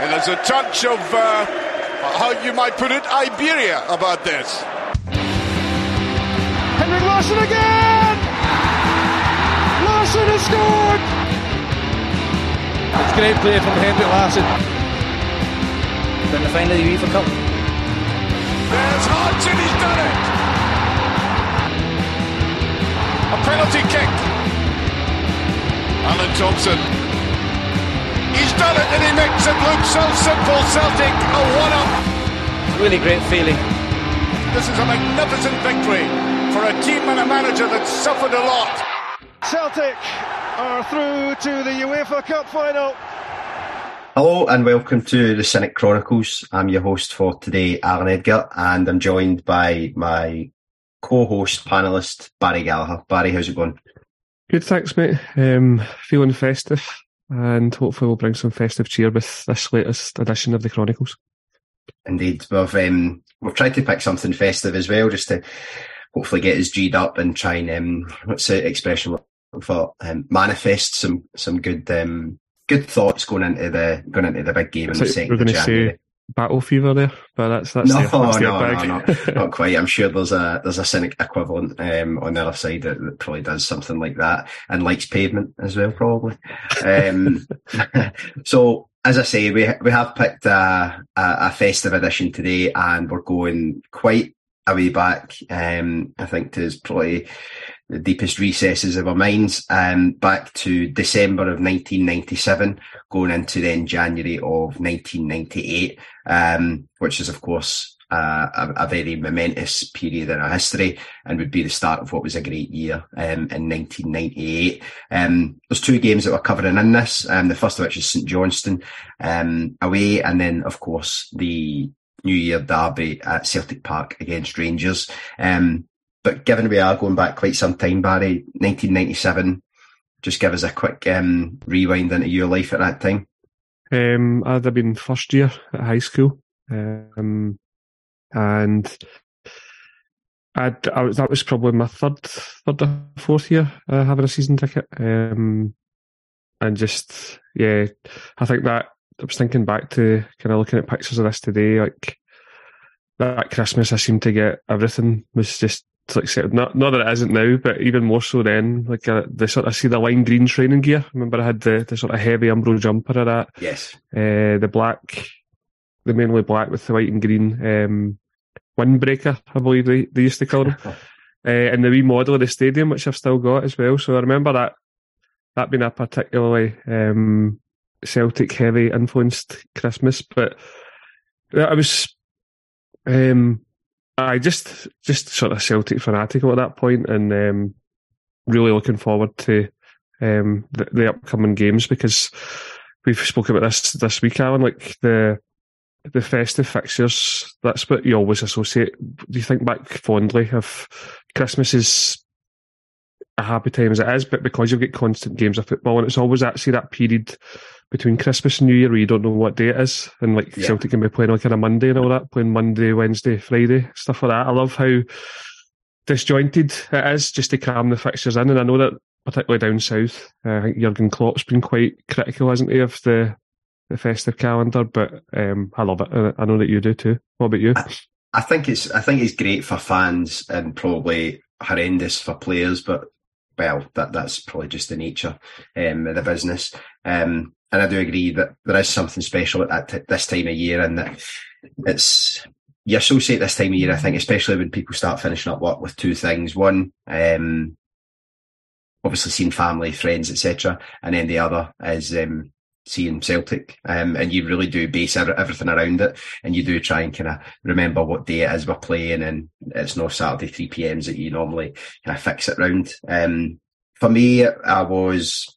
And there's a touch of, uh, how you might put it, Iberia about this. Henrik Larsson again! Larsson has scored! It's great play from Henrik Larsson. In the final of the UEFA Cup. There's Hodgson, he's done it! A penalty kick. Alan Thompson. He's done it and he makes it look so simple. Celtic a one-up. Really great feeling. This is a magnificent victory for a team and a manager that suffered a lot. Celtic are through to the UEFA Cup final. Hello and welcome to the Cynic Chronicles. I'm your host for today, Allan Edgar, and I'm joined by my co-host panelist Barry Gallagher. Barry, how's it going? Good, thanks, mate. Um, feeling festive, and hopefully we'll bring some festive cheer with this latest edition of the Chronicles. Indeed, we've um, we've tried to pick something festive as well, just to hopefully get us G'd up and try and um, what's the expression for? Um, manifest some some good um, good thoughts going into the going into the big game in the second We're going to say battle fever there, but that's that's no, the, that's no, the no, no, not quite. I'm sure there's a there's a cynic equivalent um, on the other side that, that, probably does something like that and likes pavement as well, probably. Um, so as I say, we we have picked a, a, a, festive edition today, and we're going quite a way back. Um, I think to probably the deepest recesses of our minds, um, back to December of 1997, going into then January of 1998, um, which is of course uh, a, a, very momentous period in our history and would be the start of what was a great year um, in 1998. Um, there's two games that we're covering in this. Um, the first of which is St Johnstone um, away, and then of course the New Year derby at Celtic Park against Rangers. Um, but given we are going back quite some time, Barry, 1997, just give us a quick um, rewind into your life at that time. Um, I'd have been first year at high school, um, and I'd, I was, that was probably my third, third or fourth year uh, having a season ticket, um, and just yeah, I think that I was thinking back to kind of looking at pictures of this today, like that Christmas, I seemed to get everything was just like said, not not that it isn't now, but even more so then. Like uh, the sort of see the lime green training gear. Remember, I had the, the sort of heavy Umbro jumper of that. Yes. Uh, the black, the mainly black with the white and green um, windbreaker, I believe they, they used to call them. uh, and the wee model of the stadium, which I've still got as well. So I remember that that being a particularly um, Celtic heavy influenced Christmas, but I was. Um, I just just sort of Celtic fanatical at that point, and um, really looking forward to um, the, the, upcoming games because we've spoken about this this week, Alan. Like the the festive fixtures, that's what you always associate. Do you think back fondly of Christmas is a happy time as it is, but because you've got constant games of football, and it's always actually that period between Christmas and New Year where you don't know what day it is, and like yeah. Celtic can be playing like on a Monday and all that, playing Monday, Wednesday, Friday, stuff like that. I love how disjointed it is just to cram the fixtures in, and I know that particularly down south, uh, I think Jurgen Klopp's been quite critical, hasn't he, of the the festive calendar, but um, I love it. I know that you do too. What about you? I, I think it's I think it's great for fans and probably horrendous for players, but well, that that's probably just the nature um, of the business. Um, and I do agree that there is something special at that t- this time of year, and that it's you associate this time of year. I think, especially when people start finishing up work with two things: one, um, obviously seeing family, friends, etc., and then the other is um, seeing Celtic, um, and you really do base everything around it, and you do try and kind of remember what day it is we're playing, and it's not Saturday three PMs that you normally kind of fix it around. Um, for me, I was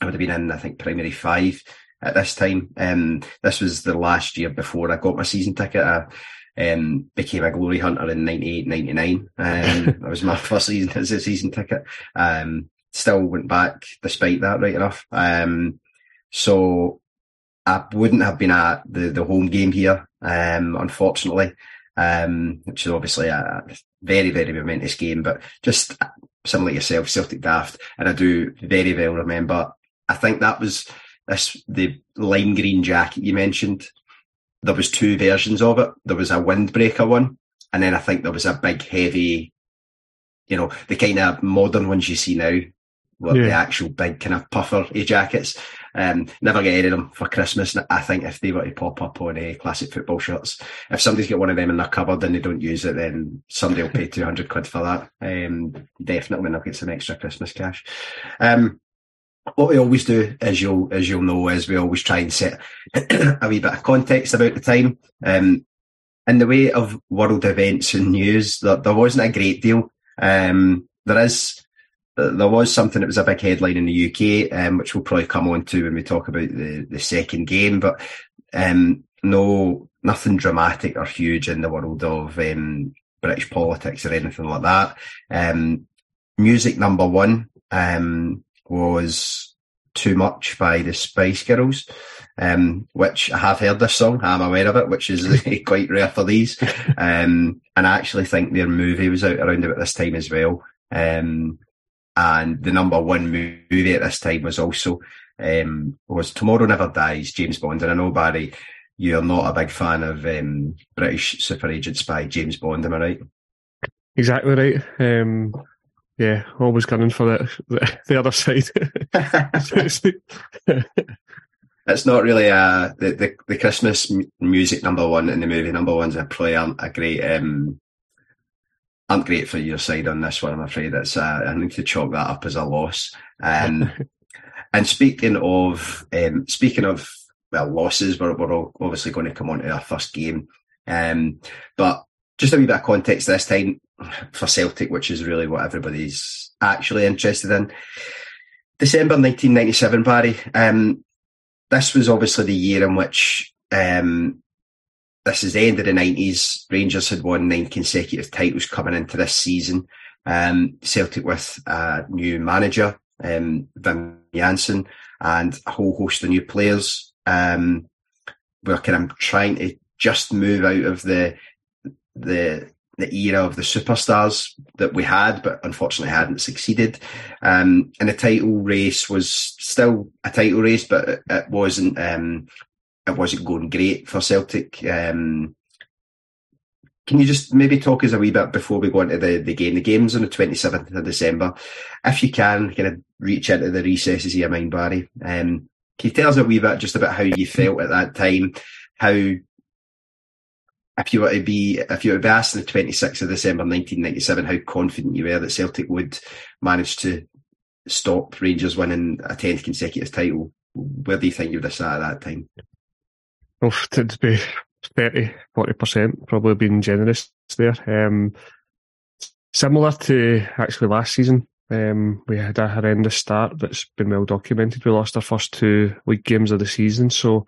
I would have been in, I think, primary five at this time. Um, this was the last year before I got my season ticket. I um, became a glory hunter in 98, 99. Um, that was my first season as a season ticket. Um, still went back despite that, right enough. Um, so I wouldn't have been at the, the home game here, um, unfortunately, um, which is obviously a very, very momentous game, but just similar to yourself, Celtic Daft. And I do very well remember I think that was this the lime green jacket you mentioned. There was two versions of it. There was a windbreaker one, and then I think there was a big heavy, you know, the kind of modern ones you see now, like Yeah. the actual big kind of puffer jackets. Um, never get any of them for Christmas. I think if they were to pop up on uh, classic football shirts, if somebody's got one of them in their cupboard and they don't use it, then somebody will pay 200 quid for that. Um, definitely they'll get some extra Christmas cash. Um, what we always do, as you'll, as you'll know, is we always try and set a wee bit of context about the time. Um, in the way of world events and news, there, there wasn't a great deal. Um, there is, there was something that was a big headline in the UK, um, which we'll probably come on to when we talk about the, the second game, but, um, no, nothing dramatic or huge in the world of, um, British politics or anything like that. Um, music number one, um, was too much by the Spice Girls, um, which I have heard this song. I'm aware of it, which is quite rare for these. Um, and I actually think their movie was out around about this time as well. Um, and the number one movie at this time was also um, was Tomorrow Never Dies, James Bond. And I know Barry, you're not a big fan of um, British super agent spy James Bond, am I right? Exactly right. Um, yeah, always gunning for the, the, the other side. it's not really a the, the, the Christmas m- music number one and the movie number ones are probably aren't a great um aren't great for your side on this one. I'm afraid it's uh, I need to chalk that up as a loss. Um, and speaking of um, speaking of well losses, we're, we're all obviously going to come on to our first game, um, but just a wee bit of context this time for Celtic, which is really what everybody's actually interested in. December 1997, Barry. Um, this was obviously the year in which um, this is the end of the 90s. Rangers had won nine consecutive titles coming into this season. Um, Celtic with a new manager, um, Wim Jansen, and a whole host of new players. Um, we're kind of trying to just move out of the the the era of the superstars that we had, but unfortunately hadn't succeeded. Um, and the title race was still a title race, but it, wasn't, um, it wasn't going great for Celtic. Um, can you just maybe talk us a wee bit before we go into the, the game? The game's on the 27th of December. If you can, kind of reach into the recesses of your mind, Barry. Um, can you tell us a wee bit just about how you felt at that time? How if you were to be if you were to be asked on the 26th of December 1997 how confident you were that Celtic would manage to stop Rangers winning a 10th consecutive title, where do you think you would have sat at that time? Oh, to be 30, 40%, probably being generous there. Um, similar to actually last season, um, we had a horrendous start that's been well documented. We lost our first two league games of the season, so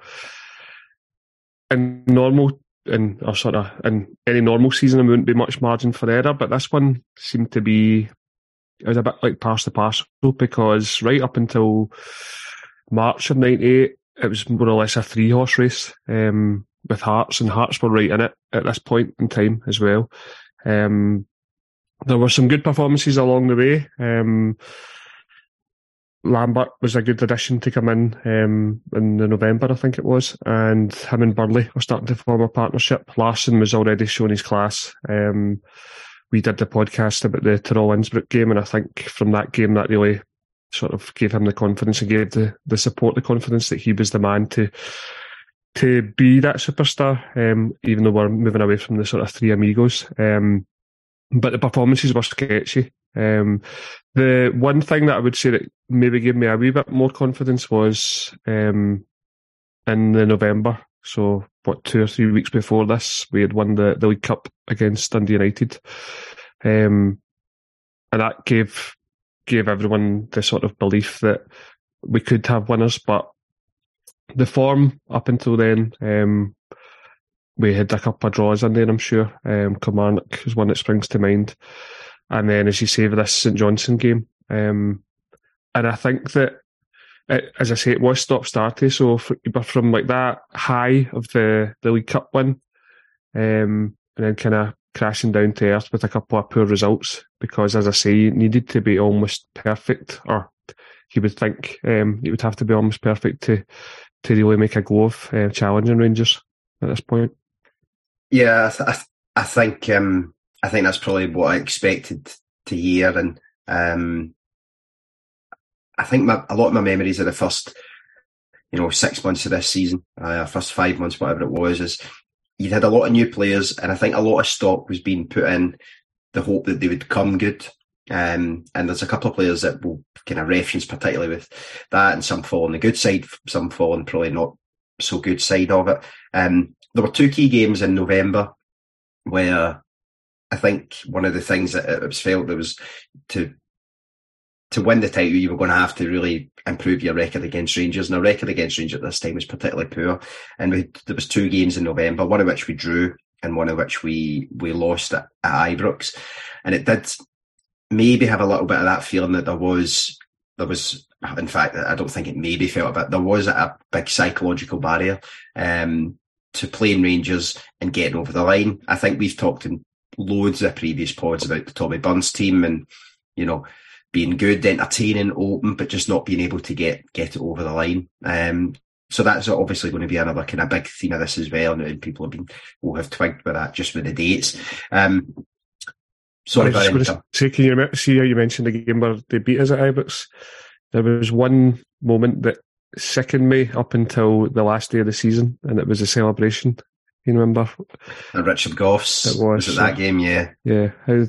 in normal in or sort of in any normal season, there wouldn't be much margin for error. But this one seemed to be it was a bit like pass the parcel because right up until March of '98, it was more or less a three horse race um, with Hearts, and Hearts were right in it at this point in time as well. Um, there were some good performances along the way. Um, Lambert was a good addition to come in um, in the November, I think it was, and him and Burley were starting to form a partnership. Larsson was already showing his class. Um, we did the podcast about the Tirol Innsbruck game, and I think from that game that really sort of gave him the confidence and gave the, the support, the confidence that he was the man to to be that superstar. Um, even though we're moving away from the sort of three amigos, um, but the performances were sketchy. Um, the one thing that I would say that maybe gave me a wee bit more confidence was um, in the November. So, what two or three weeks before this, we had won the, the League Cup against Dundee United, um, and that gave gave everyone the sort of belief that we could have winners. But the form up until then, um, we had a couple of draws in there. I'm sure um, Kilmarnock is one that springs to mind. And then, as you say, this St Johnstone game, um, and I think that, it, as I say, it was stop starty. So, but from like that high of the the League Cup win, um, and then kind of crashing down to earth with a couple of poor results, because as I say, it needed to be almost perfect or you would think um, it would have to be almost perfect to to really make a go of uh, challenging Rangers at this point. Yeah, I, th- I think um, I think that's probably what I expected to hear, and um, I think my, a lot of my memories of the first, you know, six months of this season, uh, first five months, whatever it was, is you had a lot of new players, and I think a lot of stock was being put in the hope that they would come good. Um, and there's a couple of players that will kind of reference particularly with that, and some fall on the good side, some fall on probably not so good side of it. Um, there were two key games in November where I think one of the things that it was felt that was to to win the title, you were going to have to really improve your record against Rangers. And our record against Rangers at this time was particularly poor. And we, there was two games in November, one of which we drew and one of which we we lost at, at Ibrox. And it did maybe have a little bit of that feeling that there was there was in fact I don't think it maybe felt a bit there was a big psychological barrier um, to playing Rangers and getting over the line. I think we've talked in loads of previous pods about the Tommy Burns team and you know being good, entertaining, open, but just not being able to get get it over the line. Um, so that's obviously going to be another kind of big theme of this as well, and people have been will have twigged with that just with the dates. Um, sorry, I was to say, can you see how you mentioned the game where they beat us at Ibrox? There was one moment that sickened me up until the last day of the season, and it was a celebration. You remember? And Richard Gough's. It was. Was it that game? Yeah. Yeah. How,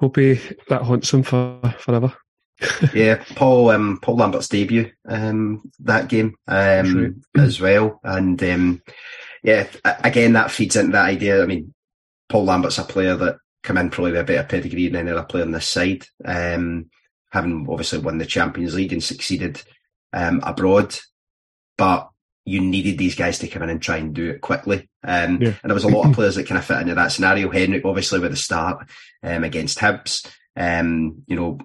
hope he, that haunts him for forever. yeah, Paul um, Paul Lambert's debut um, that game um, as well, and um, yeah, again that feeds into that idea. I mean, Paul Lambert's a player that come in probably with a better pedigree than any other player on this side, um, having obviously won the Champions League and succeeded um, abroad, but you needed these guys to come in and try and do it quickly. Um, yeah. And there was a lot of players that kind of fit into that scenario. Henrik, obviously, with the start um, against Hibs. Um, you know,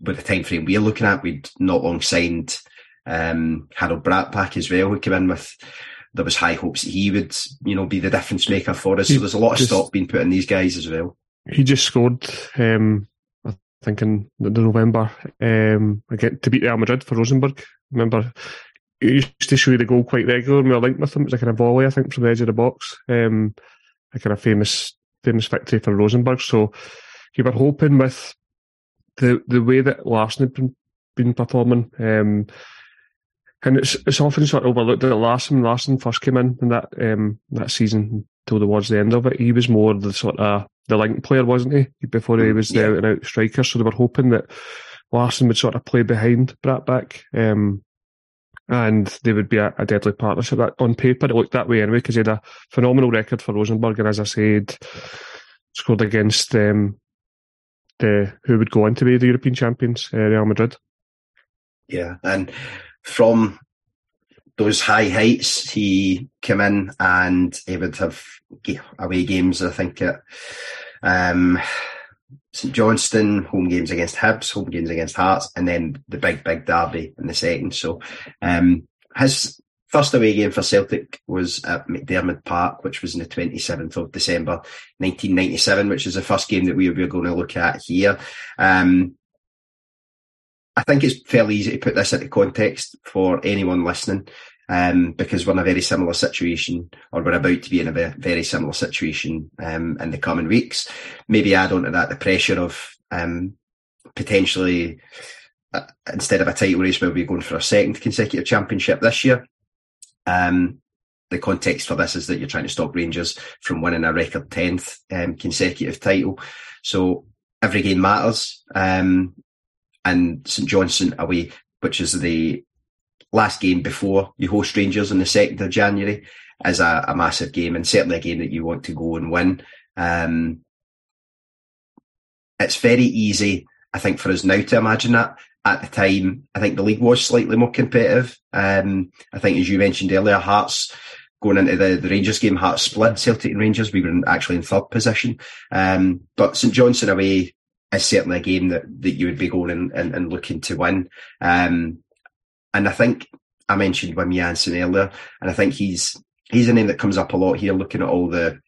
with the time frame we're looking at, we'd not long signed um, Harald Brattbakk as well, who came in with. There was high hopes that he would, you know, be the difference maker for us. He so there's a lot of just, stock being put in these guys as well. He just scored, um, I think in the November, um, again to beat Real Madrid for Rosenborg. Remember, used to show you the goal quite regularly. when We were linked with him. It was like a volley, I think, from the edge of the box. Um, a kind of famous, famous victory for Rosenborg. So you were hoping with the the way that Larsson had been, been performing, um, and it's it's often sort of overlooked that Larsson Larsson first came in in that um, that season till towards the end of it. He was more the sort of the link player, wasn't he? Before he was yeah. the out and out striker. So they were hoping that Larsson would sort of play behind Brattbakk. Um, and they would be a, a deadly partnership. That, on paper, it looked that way anyway because he had a phenomenal record for Rosenborg, and as I said, scored against um, the who would go on to be the European champions, uh, Real Madrid. Yeah, and from those high heights, he came in and he would have away games. I think at um, St Johnstone, home games against Hibs, home games against Hearts, and then the big, big derby in the second. So um, his first away game for Celtic was at McDiarmid Park, which was on the 27th of December 1997, which is the first game that we were going to look at here. Um, I think it's fairly easy to put this into context for anyone listening um, because we're in a very similar situation, or we're about to be in a very similar situation um, in the coming weeks. Maybe add on to that the pressure of um, potentially, uh, instead of a title race, we'll be going for a second consecutive championship this year. Um, the context for this is that you're trying to stop Rangers from winning a record 10th um, consecutive title. So every game matters. Um, and St Johnstone away, which is the last game before you host Rangers on the 2nd of January is a, a, massive game and certainly a game that you want to go and win. Um, it's very easy, I think, for us now to imagine that. At the time, I think the league was slightly more competitive. Um, I think, as you mentioned earlier, Hearts going into the, the Rangers game, Hearts split Celtic and Rangers. We were in, actually in third position. Um, but St Johnstone away is certainly a game that, that you would be going and, and, and looking to win. Um, and I think I mentioned Wim Jansen earlier, and I think he's he's a name that comes up a lot here, looking at all the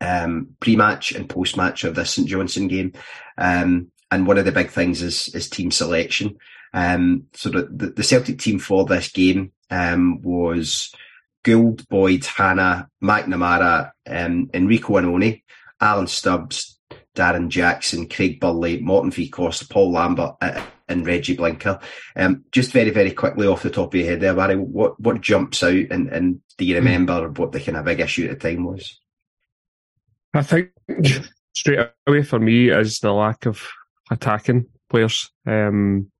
um, pre-match and post-match of this St Johnstone game. Um, and one of the big things is is team selection. Um, so the, the Celtic team for this game um, was Gould, Boyd, Hannah, McNamara, um, Enrico Annoni, Alan Stubbs, Darren Jackson, Craig Burley, Morten Wieghorst, Paul Lambert, uh, and Reggie Blinker. Um, just very, very quickly off the top of your head there, Barry, what, what jumps out and, and do you hmm. remember what the kind of big issue at the time was? I think straight away for me is the lack of attacking players. Um,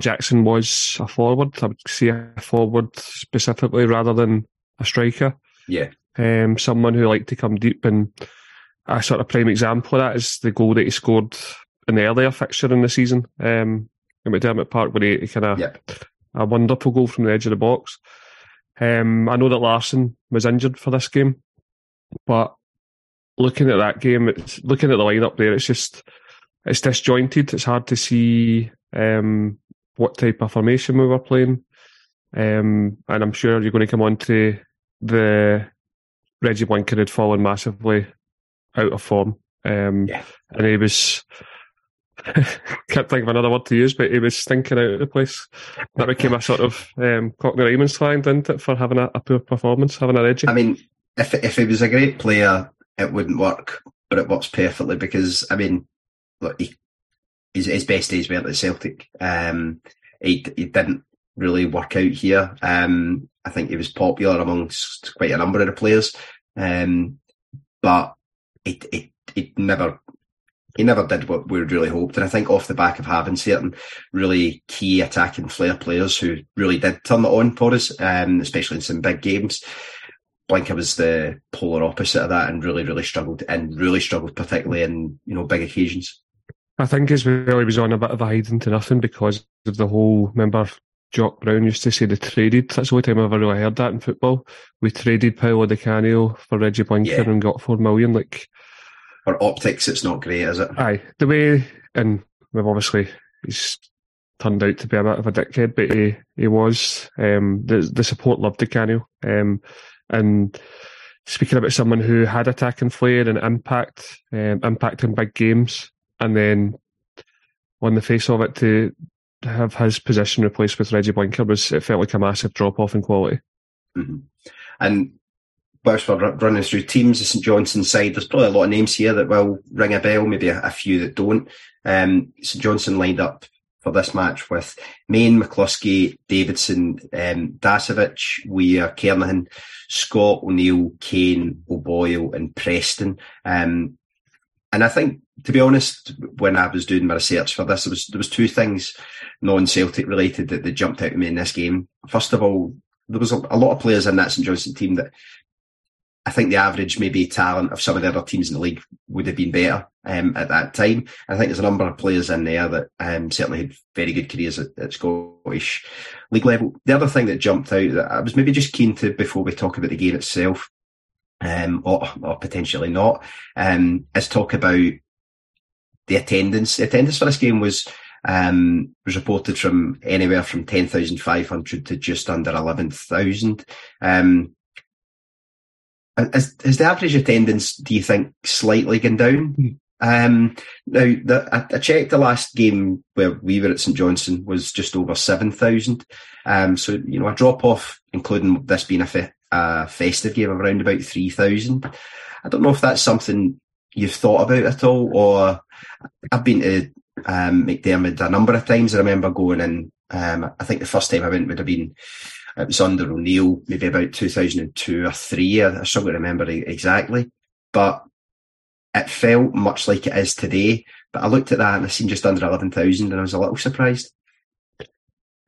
Jackson was a forward. I would say a forward specifically rather than a striker. Yeah. Um, someone who liked to come deep and a sort of prime example of that is the goal that he scored in the earlier fixture in the season um, in McDiarmid Park where he, he kind of yep. a wonderful goal from the edge of the box. Um, I know that Larsson was injured for this game, but looking at that game, it's looking at the lineup there, it's just it's disjointed. It's hard to see um, what type of formation we were playing. Um, and I'm sure you're going to come on to the Reggie Blinker had fallen massively out of form. Um, yeah. And he was, can't think of another word to use, but he was stinking out of the place. That became a sort of um, Cockney rhyming slang, didn't it, for having a, a poor performance, having a Reggie? I mean, if, if he was a great player, it wouldn't work, but it works perfectly because, I mean, look, he, his, his best days were at Celtic. Um, he, he didn't really work out here. Um, I think he was popular amongst quite a number of the players. Um, but it, it, it never, he never did what we really hoped. And I think off the back of having certain really key attacking flair players who really did turn it on for us, um, especially in some big games, Blinker was the polar opposite of that and really, really struggled and really struggled particularly in, you know, big occasions. I think as well he was on a bit of a hiding to nothing because of the whole, remember Jock Brown used to say they traded. That's the only time I've ever really heard that in football. We traded Paolo Di Canio for Reggie Blinker yeah. and got four million. Like, for optics, it's not great, is it? Aye, the way, and we've obviously he's turned out to be a bit of a dickhead, but he he was. Um, the the support loved Di Canio, um, and speaking about someone who had attacking flair and impact, um, impact in big games, and then on the face of it to have his position replaced with Reggie Blinker was it felt like a massive drop off in quality. Mm-hmm. And whilst we're running through teams, the St Johnstone side, there's probably a lot of names here that will ring a bell, maybe a, a few that don't. Um, St Johnstone lined up for this match with Main, McCluskey, Davidson, um, Dasovic, Weir, Kernaghan, Scott, O'Neill, Kane, O'Boyle, and Preston. Um, and I think, to be honest, when I was doing my research for this, there was there was two things non-Celtic related that, that jumped out at me in this game. First of all, there was a, a lot of players in that St Johnstone team that I think the average maybe talent of some of the other teams in the league would have been better um, at that time. I think there's a number of players in there that um, certainly had very good careers at, at, Scottish league level. The other thing that jumped out that I was maybe just keen to before we talk about the game itself um, or, or, potentially not, um, is talk about the attendance. The attendance for this game was um, was reported from anywhere from ten thousand five hundred to just under eleven thousand. Um, has, has the average attendance, do you think, slightly gone down? Hmm. Um, now, the, I, I, checked the last game where we were at St Johnstone was just over 7,000. Um, so, you know, a drop off, including this being a, fe- a festive game of around about 3,000. I don't know if that's something you've thought about at all, or I've been to um, McDiarmid a number of times. I remember going in, um, I think the first time I went would have been, it was under O'Neill, maybe about 2002 or three. I, I struggle to remember exactly, but it felt much like it is today. But I looked at that and I seen just under 11,000 and I was a little surprised.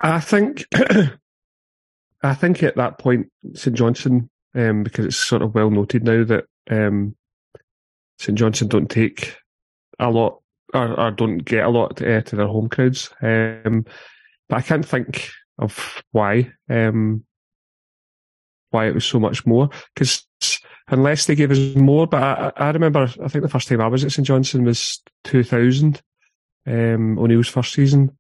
I think I think at that point, St Johnstone, um, because it's sort of well noted now that um, St Johnstone don't take a lot or, or don't get a lot uh, to their home crowds. Um, but I can't think of why um, why it was so much more because unless they gave us more. But I, I, remember, I think the first time I was at St Johnstone was 2000, um, O'Neill's first season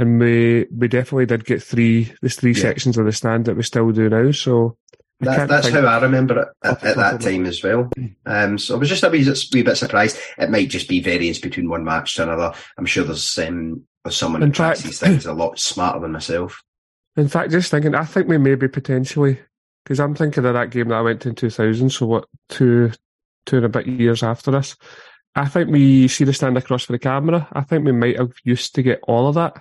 and we we definitely did get three there's three yeah. sections of the stand that we still do now. So That, that's how I remember it at, at that time as well. Um, so I was just a wee, wee, bit surprised. It might just be variance between one match to another. I'm sure there's, um, there's someone who tracks these things a lot smarter than myself. In fact, just thinking, I think we maybe potentially, because I'm thinking of that game that I went to in 2000, so what, two, two and a bit years after this. I think we see the stand across for the camera. I think we might have used to get all of that.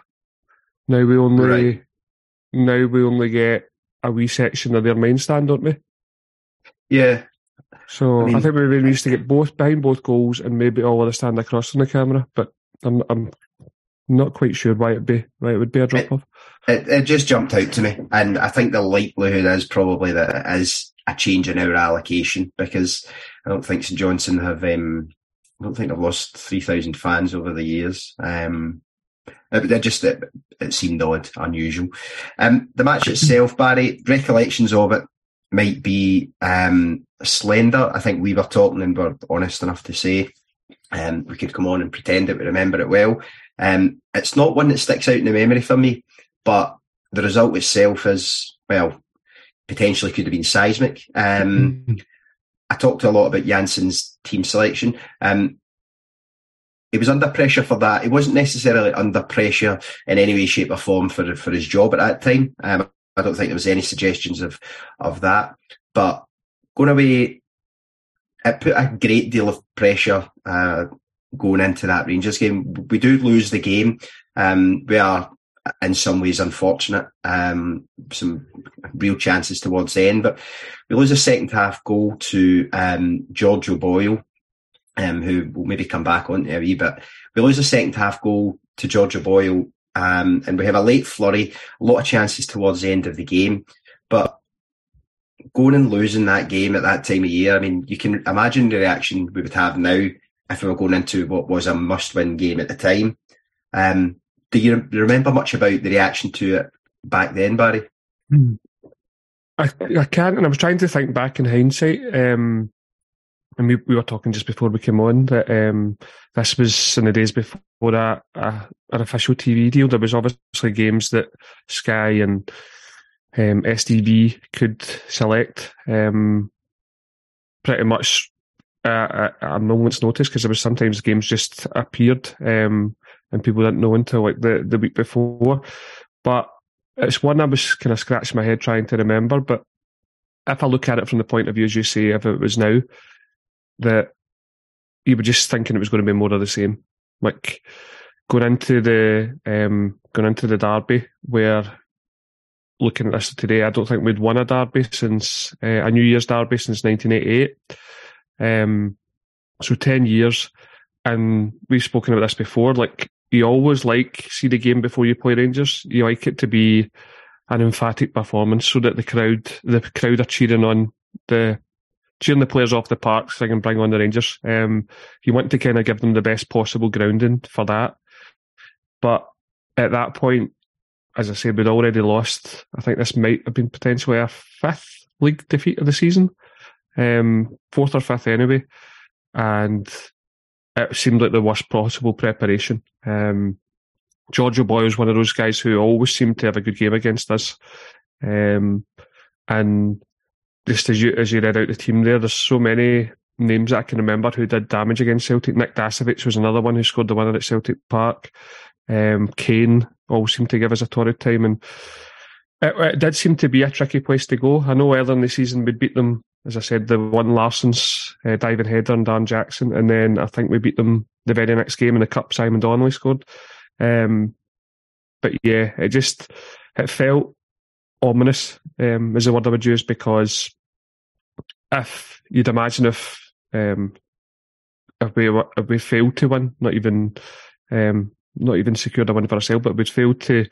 Now we only, right. now we only get a wee section of their main stand, don't we? Yeah. So I, mean, I think we used to get both behind both goals and maybe all of the stand across on the camera, but I'm I'm not quite sure why it'd be why it would be a drop off. It, it just jumped out to me, and I think the likelihood is probably that it is a change in our allocation because I don't think St Johnstone have um, I don't think they've lost three thousand fans over the years. Um, it, it just it, it, seemed odd, unusual. Um, the match itself, Barry, recollections of it might be um, slender. I think we were talking and were honest enough to say um, we could come on and pretend that we remember it well. Um, it's not one that sticks out in the memory for me, but the result itself is well potentially could have been seismic. Um. I talked a lot about Jansen's team selection. Um, he was under pressure for that. He wasn't necessarily under pressure in any way, shape, or form for for his job at that time. Um, I don't think there was any suggestions of of that. But going away, it put a great deal of pressure uh, going into that Rangers game. We do lose the game. Um, we are in some ways unfortunate. Um, some real chances towards the end, but we lose a second half goal to um, George O'Boyle um, who will maybe come back on a wee bit. We lose a second half goal to George O'Boyle, um, and we have a late flurry, a lot of chances towards the end of the game. But going and losing that game at that time of year, I mean, you can imagine the reaction we would have now if we were going into what was a must win game at the time. Um, do you remember much about the reaction to it back then, Barry? Hmm. I, I can't, and I was trying to think back in hindsight. Um, and we, we were talking just before we came on that um, this was in the days before a, a, an official TV deal. There was obviously games that Sky and um, STV could select um, pretty much at, a moment's notice because there was sometimes games just appeared um, and people didn't know until like the, the week before. But it's one I was kind of scratching my head trying to remember. But if I look at it from the point of view, as you say, if it was now, that you were just thinking it was going to be more of the same. Like going into the um, going into the derby, where looking at this today, I don't think we'd won a derby since uh, a New Year's derby since 1988. Um, so ten years, and we've spoken about this before. Like you always like see the game before you play Rangers. You like it to be an emphatic performance so that the crowd the crowd are cheering on the cheering the players off the park can bring on the Rangers. Um, you want to kind of give them the best possible grounding for that. But at that point, as I said, we'd already lost. I think this might have been potentially a fifth league defeat of the season, um, fourth or fifth anyway. And it seemed like the worst possible preparation. Um, George O'Boyle is one of those guys who always seemed to have a good game against us. Um, and just as you as you read out the team there, there's so many names I can remember who did damage against Celtic. Nick Dasovic was another one who scored the winner at Celtic Park. Um, Kane all seemed to give us a torrid time, and it, it, did seem to be a tricky place to go. I know earlier in the season we beat them, as I said, the one Larsson's uh, diving header and Dan Jackson, and then I think we beat them the very next game in the cup. Simon Donnelly scored. Um, but yeah, it just it felt ominous um, is the word I would use because if you'd imagine if um, if we if we failed to win, not even um, not even secured a win for ourselves, but we'd failed to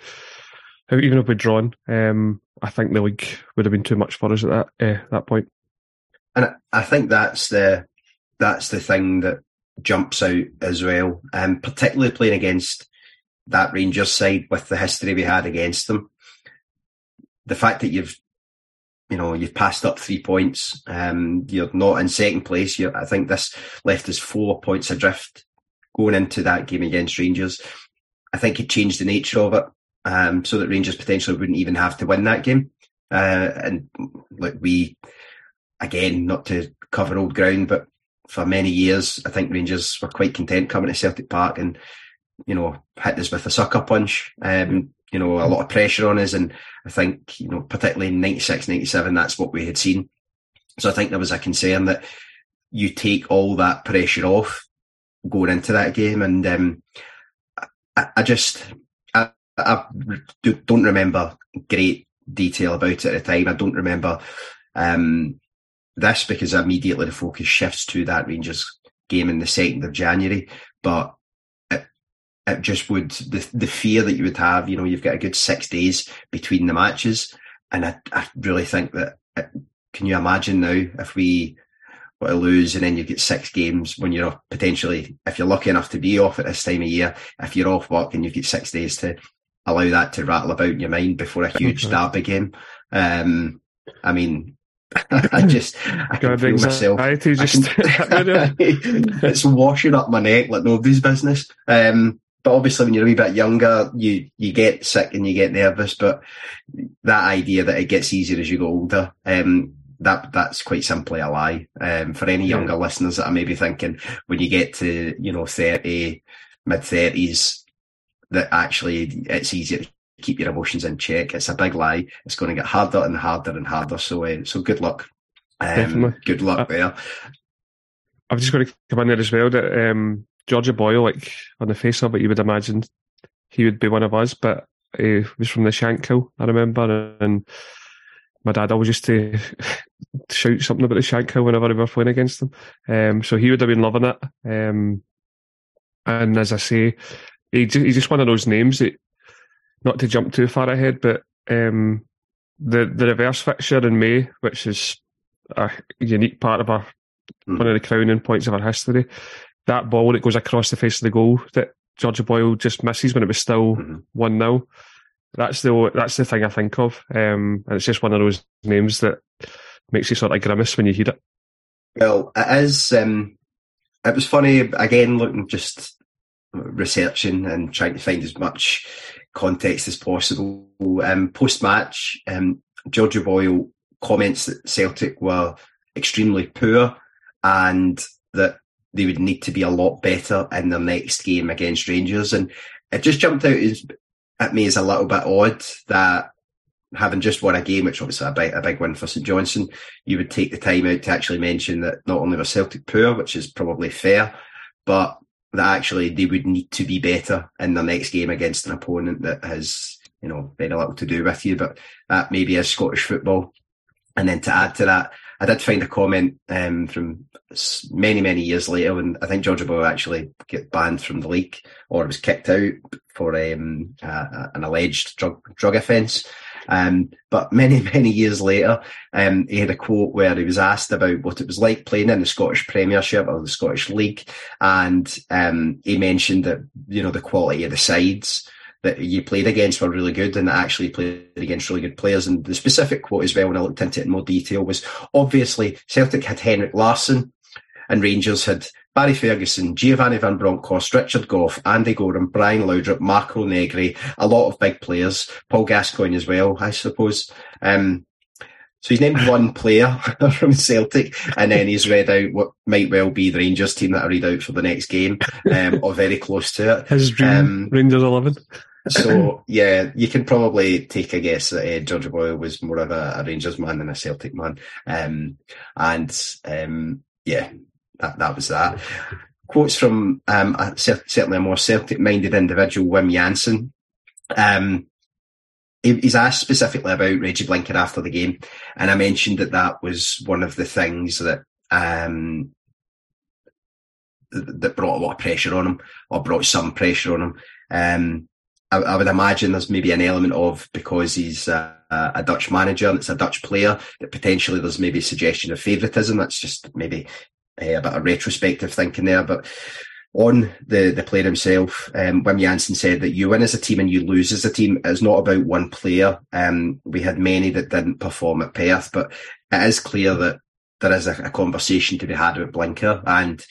even if we'd drawn, um, I think the league would have been too much for us at that uh, that point. And I think that's the that's the thing that jumps out as well, um, particularly playing against that Rangers side with the history we had against them the fact that you've you know you've passed up three points, um, you're not in second place. You're, I think this left us four points adrift going into that game against Rangers. I think it changed the nature of it, um, so that Rangers potentially wouldn't even have to win that game. uh, and like we again, not to cover old ground, but for many years, I think Rangers were quite content coming to Celtic Park and you know hit us with a sucker punch. Um, you know, a lot of pressure on us, and I think you know, particularly in 96, 97, that's what we had seen. So I think there was a concern that you take all that pressure off going into that game, and um, I, I, just I, I, don't remember great detail about it at the time. I don't remember um, this because immediately the focus shifts to that Rangers game in the second of January, but. It, just would the the fear that you would have, you know, you've got a good six days between the matches, and I, I really think that it, can you imagine now if we were to lose and then you get six games when you're potentially, if you're lucky enough to be off at this time of year, if you're off work and you get six days to allow that to rattle about in your mind before a huge mm-hmm. derby game. Um, I mean, I just I can feel myself. Just, can, it's washing up my neck like nobody's business. Um, but obviously, when you're a wee bit younger, you you get sick and you get nervous. But that idea that it gets easier as you go older, um, that that's quite simply a lie. Um, for any younger yeah. listeners that are maybe thinking when you get to you know thirty, mid thirties, that actually it's easier to keep your emotions in check. It's a big lie. It's going to get harder and harder and harder. So uh, so good luck. Um, good luck uh, there. I've just got to come in there as well that um, George O'Boyle, like on the face of it, you would imagine he would be one of us, but he was from the Shankill, I remember, and my dad always used to shout something about the Shankill whenever we were playing against them. Um, so he would have been loving it. Um, and as I say, he, he's just one of those names that, not to jump too far ahead, but um, the the reverse fixture in May, which is a unique part of our mm. one of the crowning points of our history. That ball that goes across the face of the goal that George O'Boyle just misses when it was still mm-hmm. one mm-hmm. 0 that's the that's the thing I think of, um, and it's just one of those names that makes you sort of grimace when you hear it. Well, it is. Um, it was funny again, looking just researching and trying to find as much context as possible. Um, Post match, um, George O'Boyle comments that Celtic were extremely poor and that they would need to be a lot better in their next game against Rangers. And it just jumped out as at me as a little bit odd that having just won a game, which obviously a big, a big win for St Johnstone, you would take the time out to actually mention that not only were Celtic poor, which is probably fair, but that actually they would need to be better in their next game against an opponent that has, you know, very little to do with you. But that maybe is Scottish football. And then to add to that, I did find a comment um, from many, many years later when I think George O'Boyle actually get banned from the league or was kicked out for um, uh, an alleged drug drug offence. Um, but many, many years later, um, he had a quote where he was asked about what it was like playing in the Scottish Premiership or the Scottish League. And um, he mentioned that, you know, the quality of the sides that you played against were really good and that actually played against really good players. And the specific quote as well, when I looked into it in more detail, was obviously Celtic had Henrik Larsson and Rangers had Barry Ferguson, Giovanni Van Bronckhorst, Richard Gough, Andy Goram, Brian Laudrup, Marco Negri, a lot of big players, Paul Gascoigne as well, I suppose. Um, so he's named one player from Celtic, and then he's read out what might well be the Rangers team that I read out for the next game, um, or very close to it. His dream um, Rangers eleven. So yeah, you can probably take a guess that uh, George Boyle was more of a, a, Rangers man than a Celtic man, um, and um, yeah, that, that was that. Quotes from um, a, certainly a more Celtic-minded individual, Wim Jansen. Um, he's asked specifically about Reggie Blinker after the game, and I mentioned that that was one of the things that um, that brought a lot of pressure on him, or brought some pressure on him. Um, I, I, would imagine there's maybe an element of because he's a, Dutch manager and it's a Dutch player that potentially there's maybe a suggestion of favouritism. That's just maybe uh, a bit of retrospective thinking there, but on the, the player himself, um, Wim Jansen said that you win as a team and you lose as a team. It's not about one player. Um, we had many that didn't perform at Perth, but it is clear that there is a, a conversation to be had about Blinker. And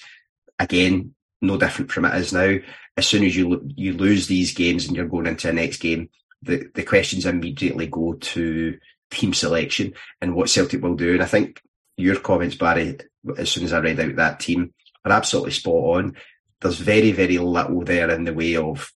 again, no different from it is now. As soon as you you lose these games and you're going into a next game, the, the questions immediately go to team selection and what Celtic will do. And I think your comments, Barry, as soon as I read out that team, are absolutely spot on. There's very, very little there in the way of,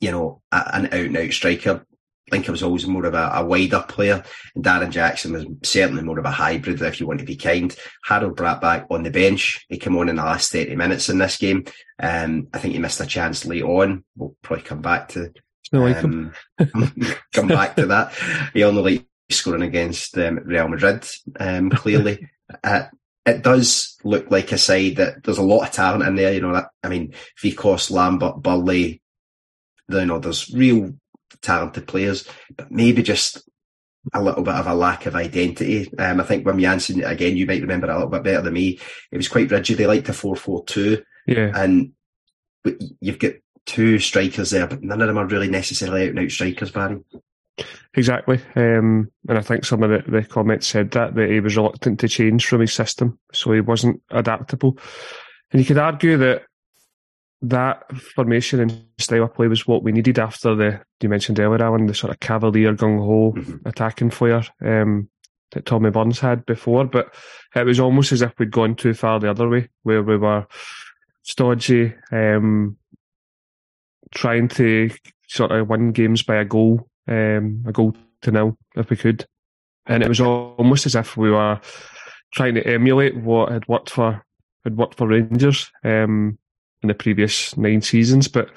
you know, an out and out striker. Blinker was always more of a, a, wider player, and Darren Jackson was certainly more of a hybrid, if you want to be kind. Harald Brattbakk on the bench. He came on in the last 30 minutes in this game. Um, I think he missed a chance late on. We'll probably come back to um, come back to that. He only like scoring against um, Real Madrid, um, clearly. uh, it does look like a side that there's a lot of talent in there. You know, that, I mean, Wieghorst, Lambert, Burley, you know, there's real talented players, but maybe just a little bit of a lack of identity. Um, I think Wim Jansen, again, you might remember a little bit better than me. It was quite rigid. They liked a 4-4-2. Yeah. And you've got two strikers there, but none of them are really necessarily out and out strikers, Barry. Exactly. Um, and I think some of the, the comments said that, that he was reluctant to change from his system, so he wasn't adaptable. And you could argue that that formation and style of play was what we needed after the, you mentioned earlier, Allan, the sort of cavalier, gung ho mm-hmm. attacking flair um, that Tommy Burns had before. But it was almost as if we'd gone too far the other way, where we were stodgy, um, trying to sort of win games by a goal um, a goal to nil if we could. And it was almost as if we were trying to emulate what had worked for had worked for Rangers um, in the previous nine seasons. But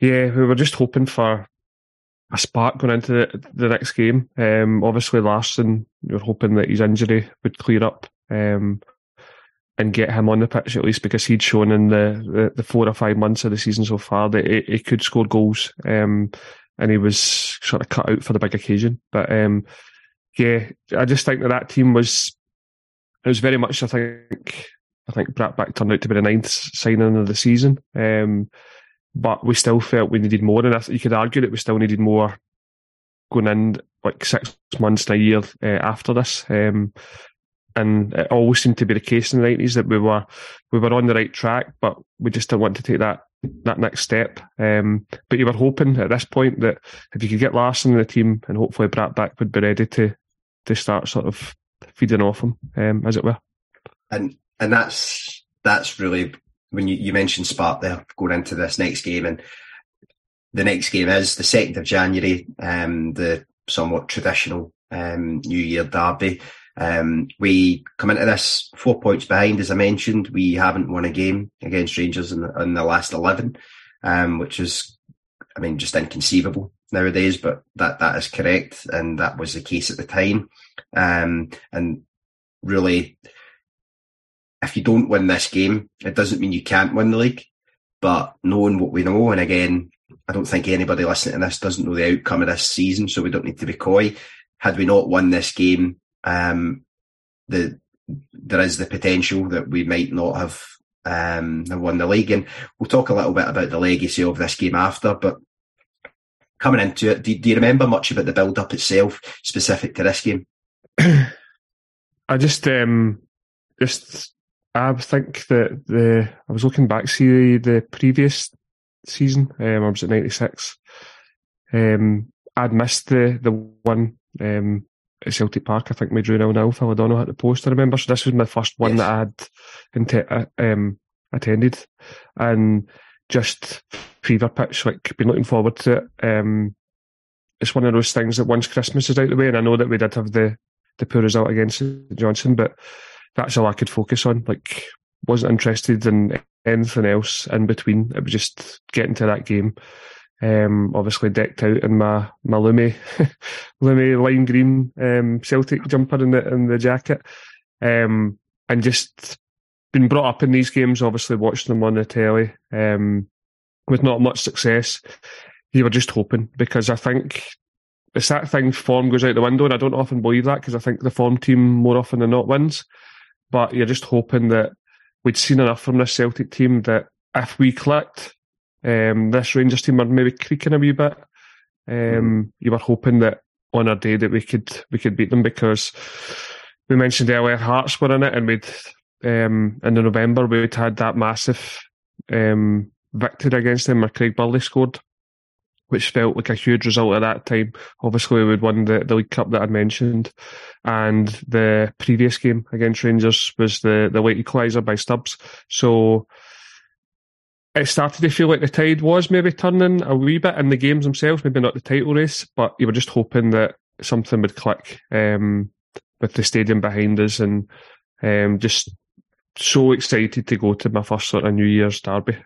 yeah, we were just hoping for a spark going into the, the next game. Um, obviously, Larsson, we were hoping that his injury would clear up um, and get him on the pitch at least because he'd shown in the, the, the, four or five months of the season so far that he, he could score goals. Um, and he was sort of cut out for the big occasion. But um, yeah, I just think that that team was it was very much. I think I think Brattbakk turned out to be the ninth signing of the season. Um, but we still felt we needed more, and I, you could argue that we still needed more going in like six months to a year uh, after this. Um, and it always seemed to be the case in the nineties that we were we were on the right track, but we just didn't want to take that that next step. Um, but you were hoping at this point that if you could get Larsson in the team and hopefully Brattbakk would be ready to to start sort of feeding off him, um, as it were. And and that's that's really when you, you mentioned spark there going into this next game and the next game is the second of January, um, the somewhat traditional um, New Year derby. Um, we come into this four points behind, as I mentioned. We haven't won a game against Rangers in the, in the last 11, um, which is, I mean, just inconceivable nowadays, but that, that is correct. And that was the case at the time. Um, and really, if you don't win this game, it doesn't mean you can't win the league. But knowing what we know, and again, I don't think anybody listening to this doesn't know the outcome of this season, so we don't need to be coy. Had we not won this game, um, the there is the potential that we might not have um, won the league, and we'll talk a little bit about the legacy of this game after. But coming into it, do, do you remember much about the build up itself, specific to this game? I just, um, just, I think that the I was looking back, see the, the previous season. Um, I was at ninety six. Um, I'd missed the the one um, at Celtic Park. I think we drew 0 0. Phil O'Donnell had the post, I remember. So this was my first one yes. that I had uh, um, attended. And just fever pitch, like, been looking forward to it. Um, it's one of those things that once Christmas is out the way, and I know that we did have the, the poor result against Johnstone, but that's all I could focus on. Like, wasn't interested in anything else in between. It was just getting to that game. Um, obviously decked out in my my Lumi, Lumi lime green um, Celtic jumper in the in the jacket, um, and just been brought up in these games. Obviously watching them on the telly, um, with not much success. You were just hoping because I think it's that thing. Form goes out the window, and I don't often believe that because I think the form team more often than not wins. But you're just hoping that we'd seen enough from this Celtic team that if we clicked um, this Rangers team are maybe creaking a wee bit. Um, mm. You were hoping that on our day that we could we could beat them because we mentioned earlier Hearts were in it, and we'd um, in the November we'd had that massive um, victory against them where Craig Burley scored. Which felt like a huge result at that time. Obviously, we would won the, the League Cup that I mentioned, and the previous game against Rangers was the, the late equaliser by Stubbs. So it started to feel like the tide was maybe turning a wee bit in the games themselves, maybe not the title race, but you were just hoping that something would click um, with the stadium behind us and um, just so excited to go to my first sort of New Year's derby.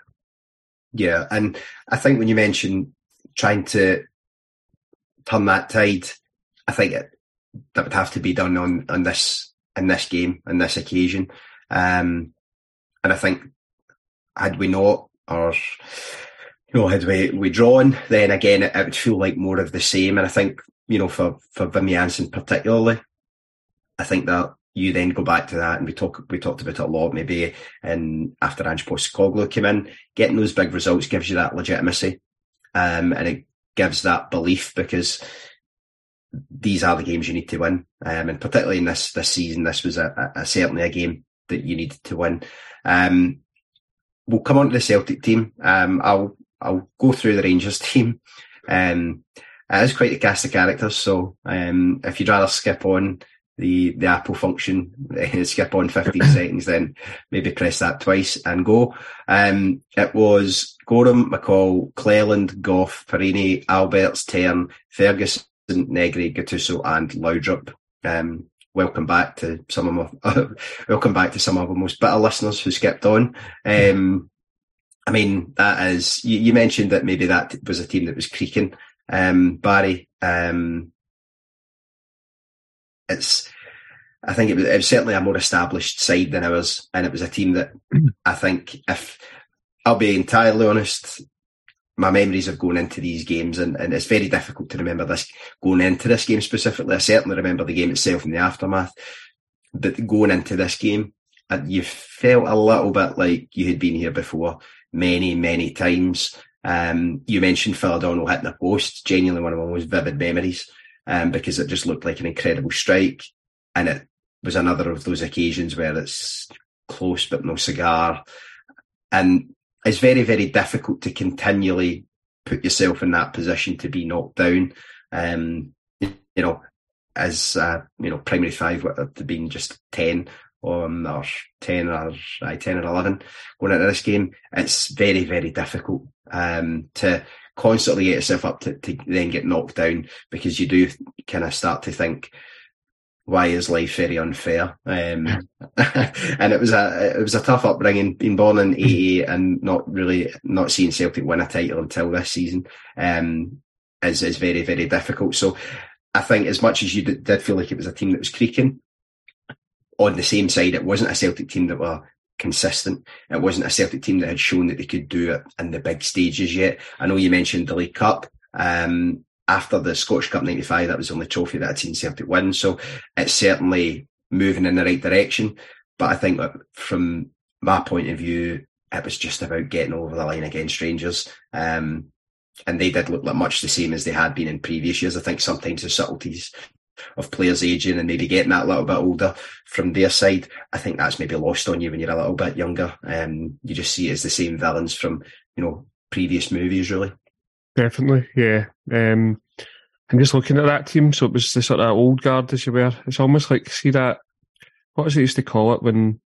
Yeah, and I think when you mention trying to turn that tide, I think it, that would have to be done on on this in this game on this occasion. Um, and I think had we not, or you know, had we we drawn, then again it, it, would feel like more of the same. And I think you know for for Wim Jansen particularly, I think that you then go back to that and we talk we talked about it a lot maybe and after Ange Postecoglou came in getting those big results gives you that legitimacy um, and it gives that belief because these are the games you need to win. Um, and particularly in this this season this was a, a, certainly a game that you needed to win. Um, we'll come on to the Celtic team. Um, I'll I'll go through the Rangers team. Um, it is quite a cast of characters. So um, if you'd rather skip on the the Apple function, skip on 15 seconds, then maybe press that twice and go. Um, it was Goram, McCall, Cleland, Gough, Porrini, Albertz, Thern, Ferguson, Negri, Gattuso, and Laudrup. Um, welcome back to some of my, welcome back to some of our most bitter listeners who skipped on. Um, I mean, that is, you, you, mentioned that maybe that was a team that was creaking. Um, Barry, um, it's I think it was, it was certainly a more established side than ours, and it was a team that I think if I'll be entirely honest, my memories of going into these games, and, and it's very difficult to remember this going into this game specifically. I certainly remember the game itself in the aftermath, but going into this game, you felt a little bit like you had been here before many, many times. Um, you mentioned Phil O'Donnell hitting the post, genuinely one of my most vivid memories um, because it just looked like an incredible strike. And it was another of those occasions where it's close but no cigar. And it's very, very difficult to continually put yourself in that position to be knocked down. Um, you know, as, uh, you know, primary five to being just 10 um, or 10 or uh, 10 or 11 going into this game, it's very, very difficult, um, to constantly get yourself up to, to then get knocked down because you do kind of start to think, why is life very unfair? Um, and it was a it was a tough upbringing, being born in '88 and not really not seeing Celtic win a title until this season um, is is very very difficult. So I think as much as you did feel like it was a team that was creaking, on the same side, it wasn't a Celtic team that were consistent. It wasn't a Celtic team that had shown that they could do it in the big stages yet. I know you mentioned the League Cup. Um, after the Scottish Cup 95, that was the only trophy that I'd seen Celtic win. So it's certainly moving in the right direction. But I think from my point of view, it was just about getting over the line against Rangers. Um, and they did look like much the same as they had been in previous years. I think sometimes the subtleties of players aging and maybe getting that little bit older from their side. I think that's maybe lost on you when you're a little bit younger. Um, you just see it as the same villains from, you know, previous movies, really. Definitely, yeah. Um, I'm just looking at that team. So it was the sort of old guard, as you were. It's almost like, see that, what was it used to call it when,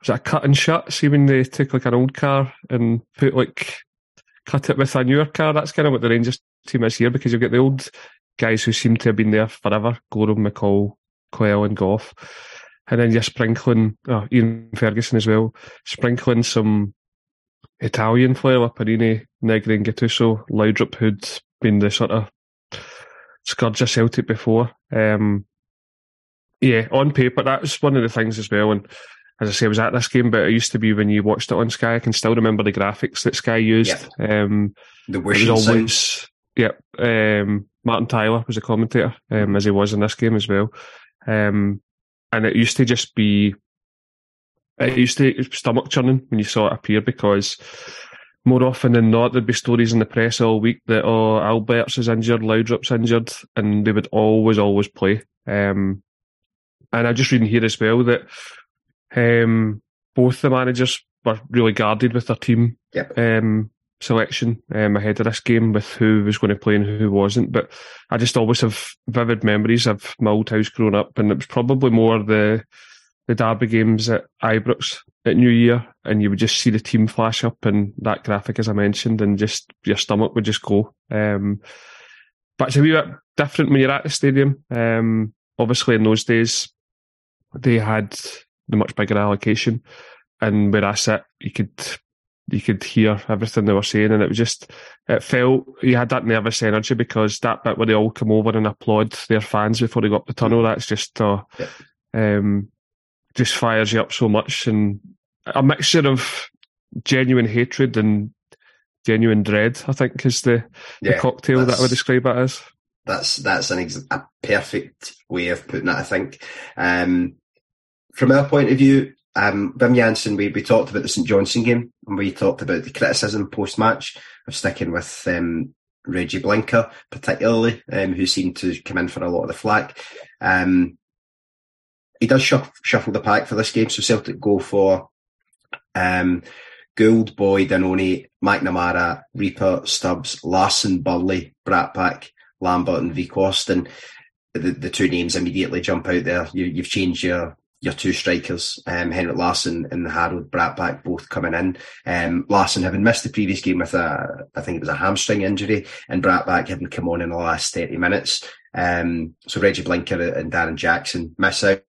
was it a cut and shut? See when they took like an old car and put like, cut it with a newer car? That's kind of what the Rangers team is here because you've got the old guys who seem to have been there forever, Goram, McCall, Quayle and Gough. And then you're sprinkling, oh, Ian Ferguson as well, sprinkling some Italian flavour, Porrini, Negri and Gattuso, Laudrup, who'd been the sort of scourge of Celtic before. Um, yeah, on paper, that's one of the things as well. And as I say, I was at this game, but it used to be when you watched it on Sky. I can still remember the graphics that Sky used. Um, the wishing always, Yep. Um, Martin Tyler was a commentator, um, as he was in this game as well. Um, and it used to just be, it used to stomach churning when you saw it appear because more often than not, there'd be stories in the press all week that, oh, Albertz is injured, Laudrup's injured, and they would always, always play. Um, and I just read here as well that um, both the managers were really guarded with their team. Yep. Um, selection um, ahead of this game with who was going to play and who wasn't. But I just always have vivid memories of my old house growing up, and it was probably more the the derby games at Ibrox at New Year, and you would just see the team flash up and that graphic, as I mentioned, and just your stomach would just go. Um, but it's a wee bit different when you're at the stadium. Um, obviously, in those days, they had the much bigger allocation, and where I sit, you could you could hear everything they were saying, and it was just it felt you had that nervous energy because that bit where they all come over and applaud their fans before they go up the tunnel. That's just uh, yeah. um, just fires you up so much, and a mixture of genuine hatred and genuine dread. I think is the, yeah, the cocktail that I would describe it as. That's that's an ex- a perfect way of putting it. I think. Um, from our point of view, um, Jansen, we, we talked about the St Johnstone game and we talked about the criticism post match of sticking with um, Reggie Blinker, particularly, um, who seemed to come in for a lot of the flack. Um, he does shuffle, shuffle the pack for this game, so Celtic go for um, Gould, Boyd, Annoni, McNamara, Rieper, Stubbs, Larsson, Burley, Brattbakk, Lambert, and Vic And The, the two names immediately jump out there. You, you've changed your your two strikers, um, Henrik Larsson and Harald Brattbakk, both coming in. Um, Larsson having missed the previous game with a, I think it was a hamstring injury, and Bratback having come on in the last 30 minutes. Um, so Reggie Blinker and Darren Jackson miss out.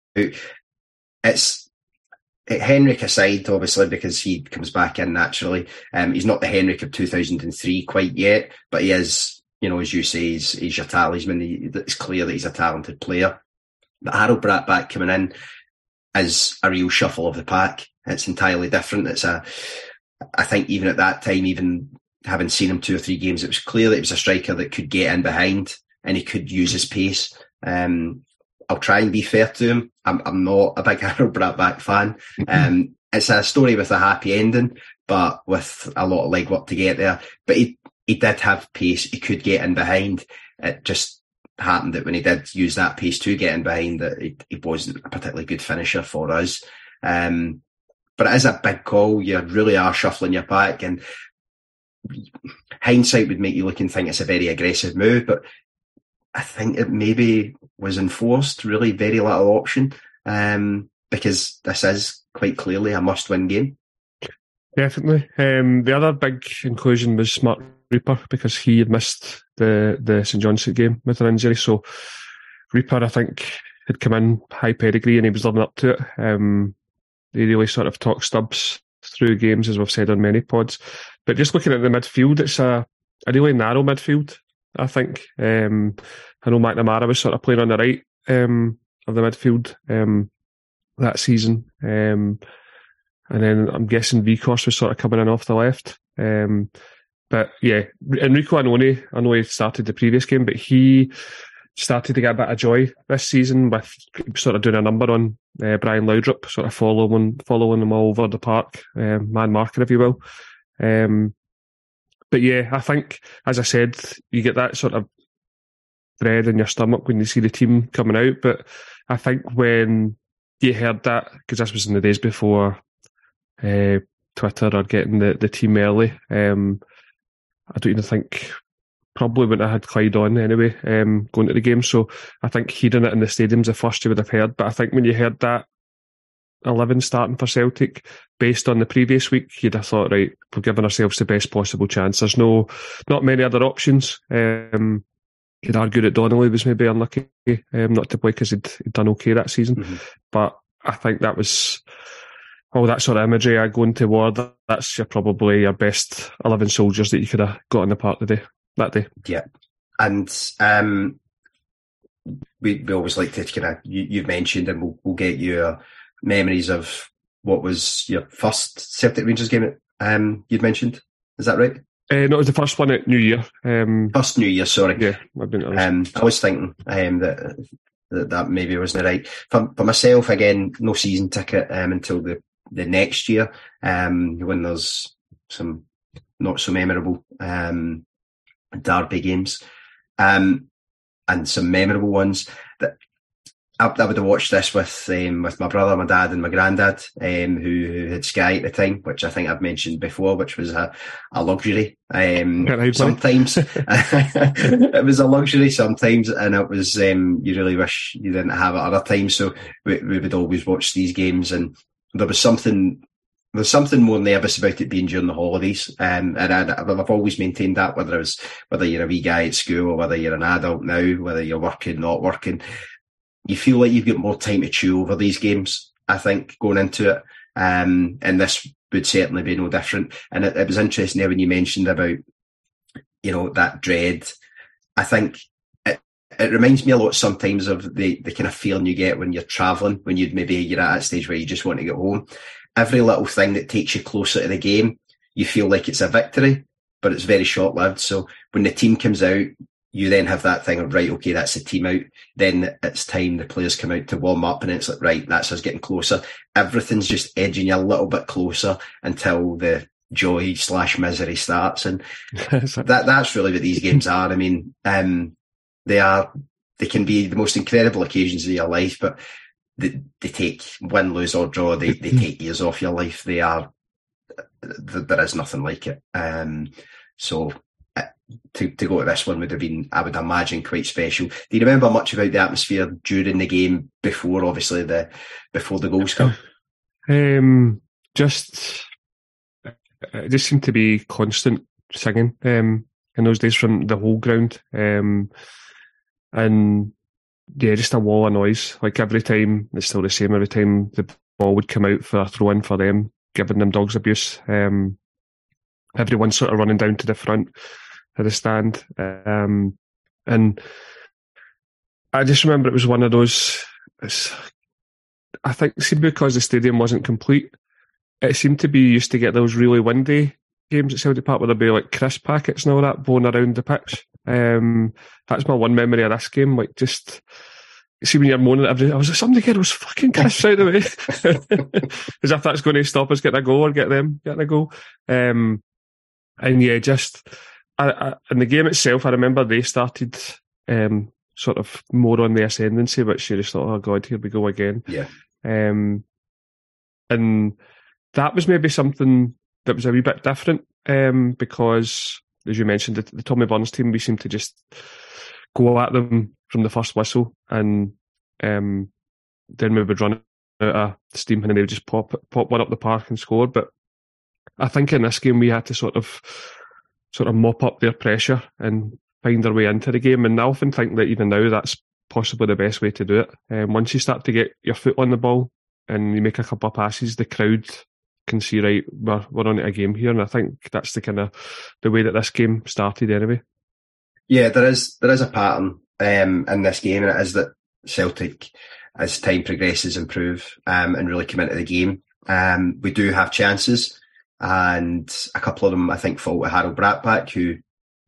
It's Henrik aside, obviously, because he comes back in naturally. Um, he's not the Henrik of 2003 quite yet, but he is, you know, as you say, he's, he's your talisman. He, it's clear that he's a talented player. But Harald Brattbakk coming in, is a real shuffle of the pack. It's entirely different. It's a, I think even at that time, even having seen him two or three games, it was clear that he was a striker that could get in behind and he could use his pace. Um, I'll try and be fair to him. I'm, I'm not a big Harald Brattbakk fan. Um, it's a story with a happy ending, but with a lot of legwork to get there. But he, he did have pace. He could get in behind. It just happened that when he did use that pace to get in behind, that he wasn't a particularly good finisher for us. Um, but it is a big call. You really are shuffling your pack, and hindsight would make you look and think it's a very aggressive move. But I think it maybe was enforced. Really, very little option um, because this is quite clearly a must-win game. Definitely. Um, the other big inclusion was Mark Rieper because he had missed the the St Johnstone game with an injury. So Rieper, I think, had come in high pedigree and he was living up to it. Um, they really sort of talk Stubbs through games, as we've said on many pods. But just looking at the midfield, it's a, a really narrow midfield. I think. Um, I know McNamara was sort of playing on the right um, of the midfield um, that season. Um, and then I'm guessing Wieghorst was sort of coming in off the left. Um, but yeah, Enrico Annoni, I know he started the previous game, but he started to get a bit of joy this season with sort of doing a number on uh, Brian Laudrup, sort of following following him all over the park, um, man marker, if you will. Um, but yeah, I think, as I said, you get that sort of dread in your stomach when you see the team coming out. But I think when you heard that, because this was in the days before uh, Twitter or getting the, the team early, um, I don't even think probably wouldn't have had Clyde on anyway, um, going to the game. So I think hearing it in the stadium's the first you would have heard. But I think when you heard that 11 starting for Celtic based on the previous week, you'd have thought, right, we're giving ourselves the best possible chance. There's no, not many other options. Um, you'd argue that Donnelly was maybe unlucky um, not to play because he'd, he'd, done okay that season. Mm-hmm. But I think that was all that sort of imagery I going toward, that's your, probably your best 11 soldiers that you could have got in the park today, that day. Yeah. And um, we, we always like to kind of, you, have mentioned, and we'll, we'll get your memories of what was your first Celtic Rangers game um, you'd mentioned. Is that right? Uh, no, it was the first one at New Year. Um, first New Year, sorry. Yeah, I've been. Um, I was thinking um, that, that that maybe wasn't right. For, for myself, again, no season ticket um, until the the next year um, when there's some not so memorable um, derby games um, and some memorable ones. That I, I would have watched this with um, with my brother, my dad, and my granddad, um, who, who had Sky at the time, which I think I've mentioned before, which was a, a luxury. Um, sometimes it was a luxury sometimes, and it was um, you really wish you didn't have it other times. So we, we would always watch these games, and there was something there's something more nervous about it being during the holidays, um, and I, have always maintained that whether it was whether you're a wee guy at school or whether you're an adult now, whether you're working, not working, you feel like you've got more time to chew over these games. I think going into it, um, and this would certainly be no different. And it, it was interesting there when you mentioned about, you know, that dread. I think it, reminds me a lot sometimes of the, the kind of feeling you get when you're traveling, when you'd maybe you're at a stage where you just want to get home. Every little thing that takes you closer to the game, you feel like it's a victory, but it's very short lived. So when the team comes out, you then have that thing of right, okay, that's the team out. Then it's time the players come out to warm up, and it's like right, that's us getting closer. Everything's just edging you a little bit closer until the joy slash misery starts, and that that's really what these games are. I mean, um, they are they can be the most incredible occasions of your life, but they, they take win, lose or draw. They they take years off your life. They are there is nothing like it. Um, so to, to go to this one would have been, I would imagine, quite special. Do you remember much about the atmosphere during the game before, obviously, the before the goals come? Um, just it just seemed to be constant singing um, in those days from the whole ground, um, and yeah, just a wall of noise. Like every time, it's still the same. Every time the ball would come out for a throw in for them, giving them dogs abuse. Um, everyone sort of running down to the front of the stand. Um, and I just remember it was one of those. I think see because the stadium wasn't complete, it seemed to be used to get those really windy games at Celtic Park where there'd be like crisp packets and all that blowing around the pitch. Um, that's my one memory of this game. Like just see when you're moaning at every, I was like, somebody get those fucking crisps out of the way, as if that's going to stop us getting a goal or get them getting a goal. Um, and yeah, just I, I, in the game itself, I remember they started um, sort of more on the ascendancy, which you just thought, oh god, here we go again. Yeah. Um, and that was maybe something that was a wee bit different um, because, as you mentioned, the, the Tommy Burns team, we seemed to just go at them from the first whistle, and um, then we would run out of steam, and they would just pop pop one up the park and score. But I think in this game we had to sort of sort of mop up their pressure and find our way into the game. And I often think that even now that's possibly the best way to do it. Um, once you start to get your foot on the ball and you make a couple of passes, the crowd can see right we're we're on a game here, and I think that's the kind of the way that this game started anyway. Yeah, there is there is a pattern um, in this game, and it is that Celtic, as time progresses, improve um, and really come into the game. Um, we do have chances and a couple of them I think fall to Harald Brattbakk, who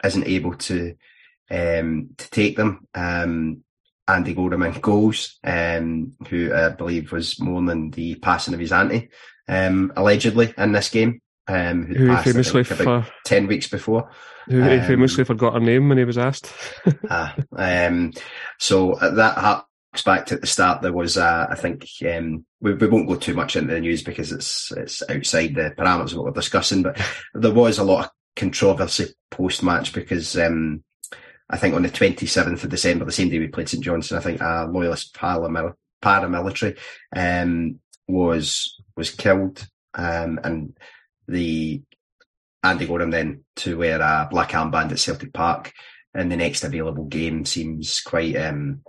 isn't able to um, to take them. Um, Andy Goram in goals, um, who I believe was more than the passing of his auntie, um, allegedly in this game. Um, who passed, famously for ten weeks before. Who um, famously forgot her name when he was asked. ah, um, so that back to the start, there was, uh, I think, um, we, we won't go too much into the news because it's it's outside the parameters of what we're discussing, but there was a lot of controversy post match because um, I think on the 27th of December, the same day we played St Johnstone, I think a loyalist paramil- paramilitary um, was was killed, um, and the Andy Goram then to wear a black armband at Celtic Park in the next available game seems quite um,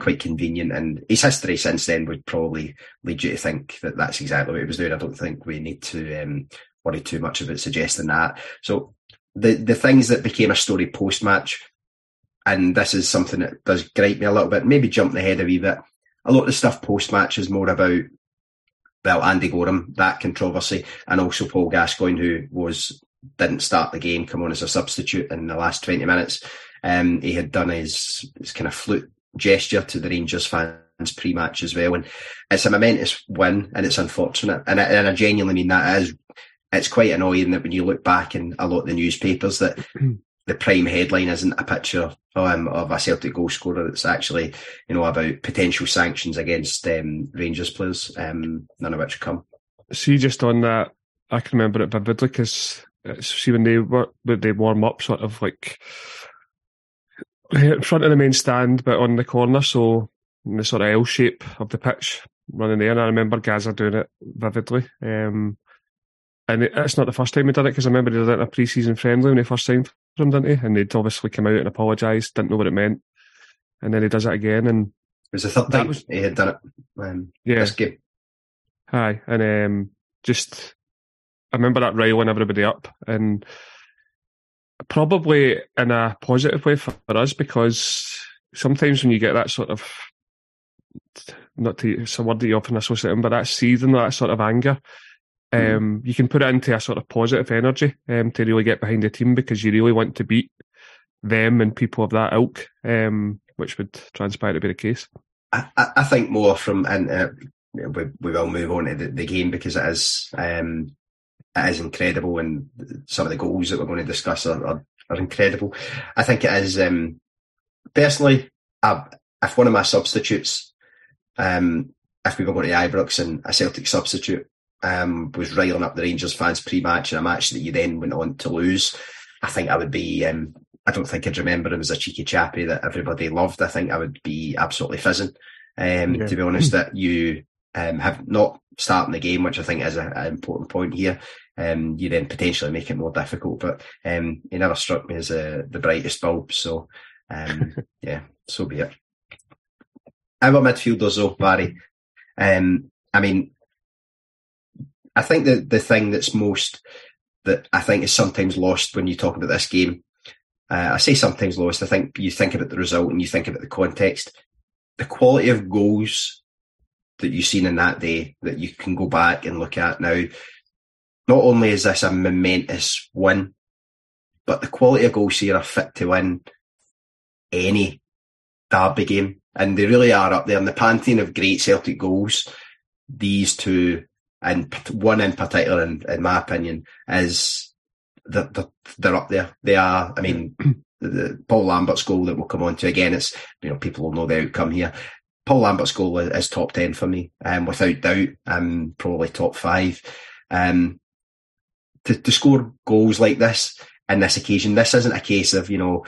quite convenient. And his history since then would probably lead you to think that that's exactly what he was doing. I don't think we need to um, worry too much about suggesting that. So the the things that became a story post match, and this is something that does gripe me a little bit, maybe jumping ahead a wee bit. A lot of the stuff post match is more about well, Andy Goram, that controversy, and also Paul Gascoigne, who was didn't start the game, come on as a substitute in the last twenty minutes. Um, he had done his, his kind of flute gesture to the Rangers fans pre-match as well. And it's a momentous win, and it's unfortunate. And I, and I genuinely mean that is. It's quite annoying that when you look back in a lot of the newspapers that the prime headline isn't a picture um, of a Celtic goal scorer. It's actually, you know, about potential sanctions against um, Rangers players, um, none of which come. See, just on that, I can remember it vividly because see when they were when they warm up, sort of like in front of the main stand, but on the corner, so in the sort of L shape of the pitch, running there. And I remember Gazza doing it vividly. Um, and it, it's not the first time he did it because I remember he did it in a pre-season friendly when he first signed him, didn't he? And he'd obviously come out and apologised, didn't know what it meant, and then he does it again. And it was the third time was, he had done it. Um, yeah, this game. Aye, and um, just I remember that riling everybody up, and probably in a positive way for us because sometimes when you get that sort of not to it's a word that you often associate but that seething, that sort of anger. Um, you can put it into a sort of positive energy um, to really get behind the team because you really want to beat them and people of that ilk, um, which would transpire to be the case. I, I think more from and uh, we, we will move on to the, the game because it is um, it is incredible and some of the goals that we're going to discuss are, are, are incredible. I think it is um, personally. I, if one of my substitutes um, if we were going to Ibrox and a Celtic substitute um, was riling up the Rangers fans pre-match in a match that you then went on to lose, I think I would be. Um, I don't think I'd remember him as a cheeky chappy that everybody loved. I think I would be absolutely fizzing. Um, yeah. To be honest, that you um, have not starting the game, which I think is an important point here. Um, you then potentially make it more difficult, but um, he never struck me as uh, the brightest bulb. So, um, yeah, so be it our midfielders though, Barry. Um, I mean, I think that the thing that's most that I think is sometimes lost when you talk about this game. Uh, I say sometimes lost. I think you think about the result and you think about the context. The quality of goals that you've seen in that day that you can go back and look at now. Not only is this a momentous win, but the quality of goals here are fit to win any derby game and they really are up there in the pantheon of great Celtic goals. These two, and one in particular, in, in my opinion, is they're, they're, they're, up there. They are. I mean, the, the, Paul Lambert's goal that we'll come on to again. It's you know people will know the outcome here. Paul Lambert's goal is, is top ten for me, um, without doubt. Um, probably top five. Um, to, to score goals like this in this occasion, this isn't a case of you know,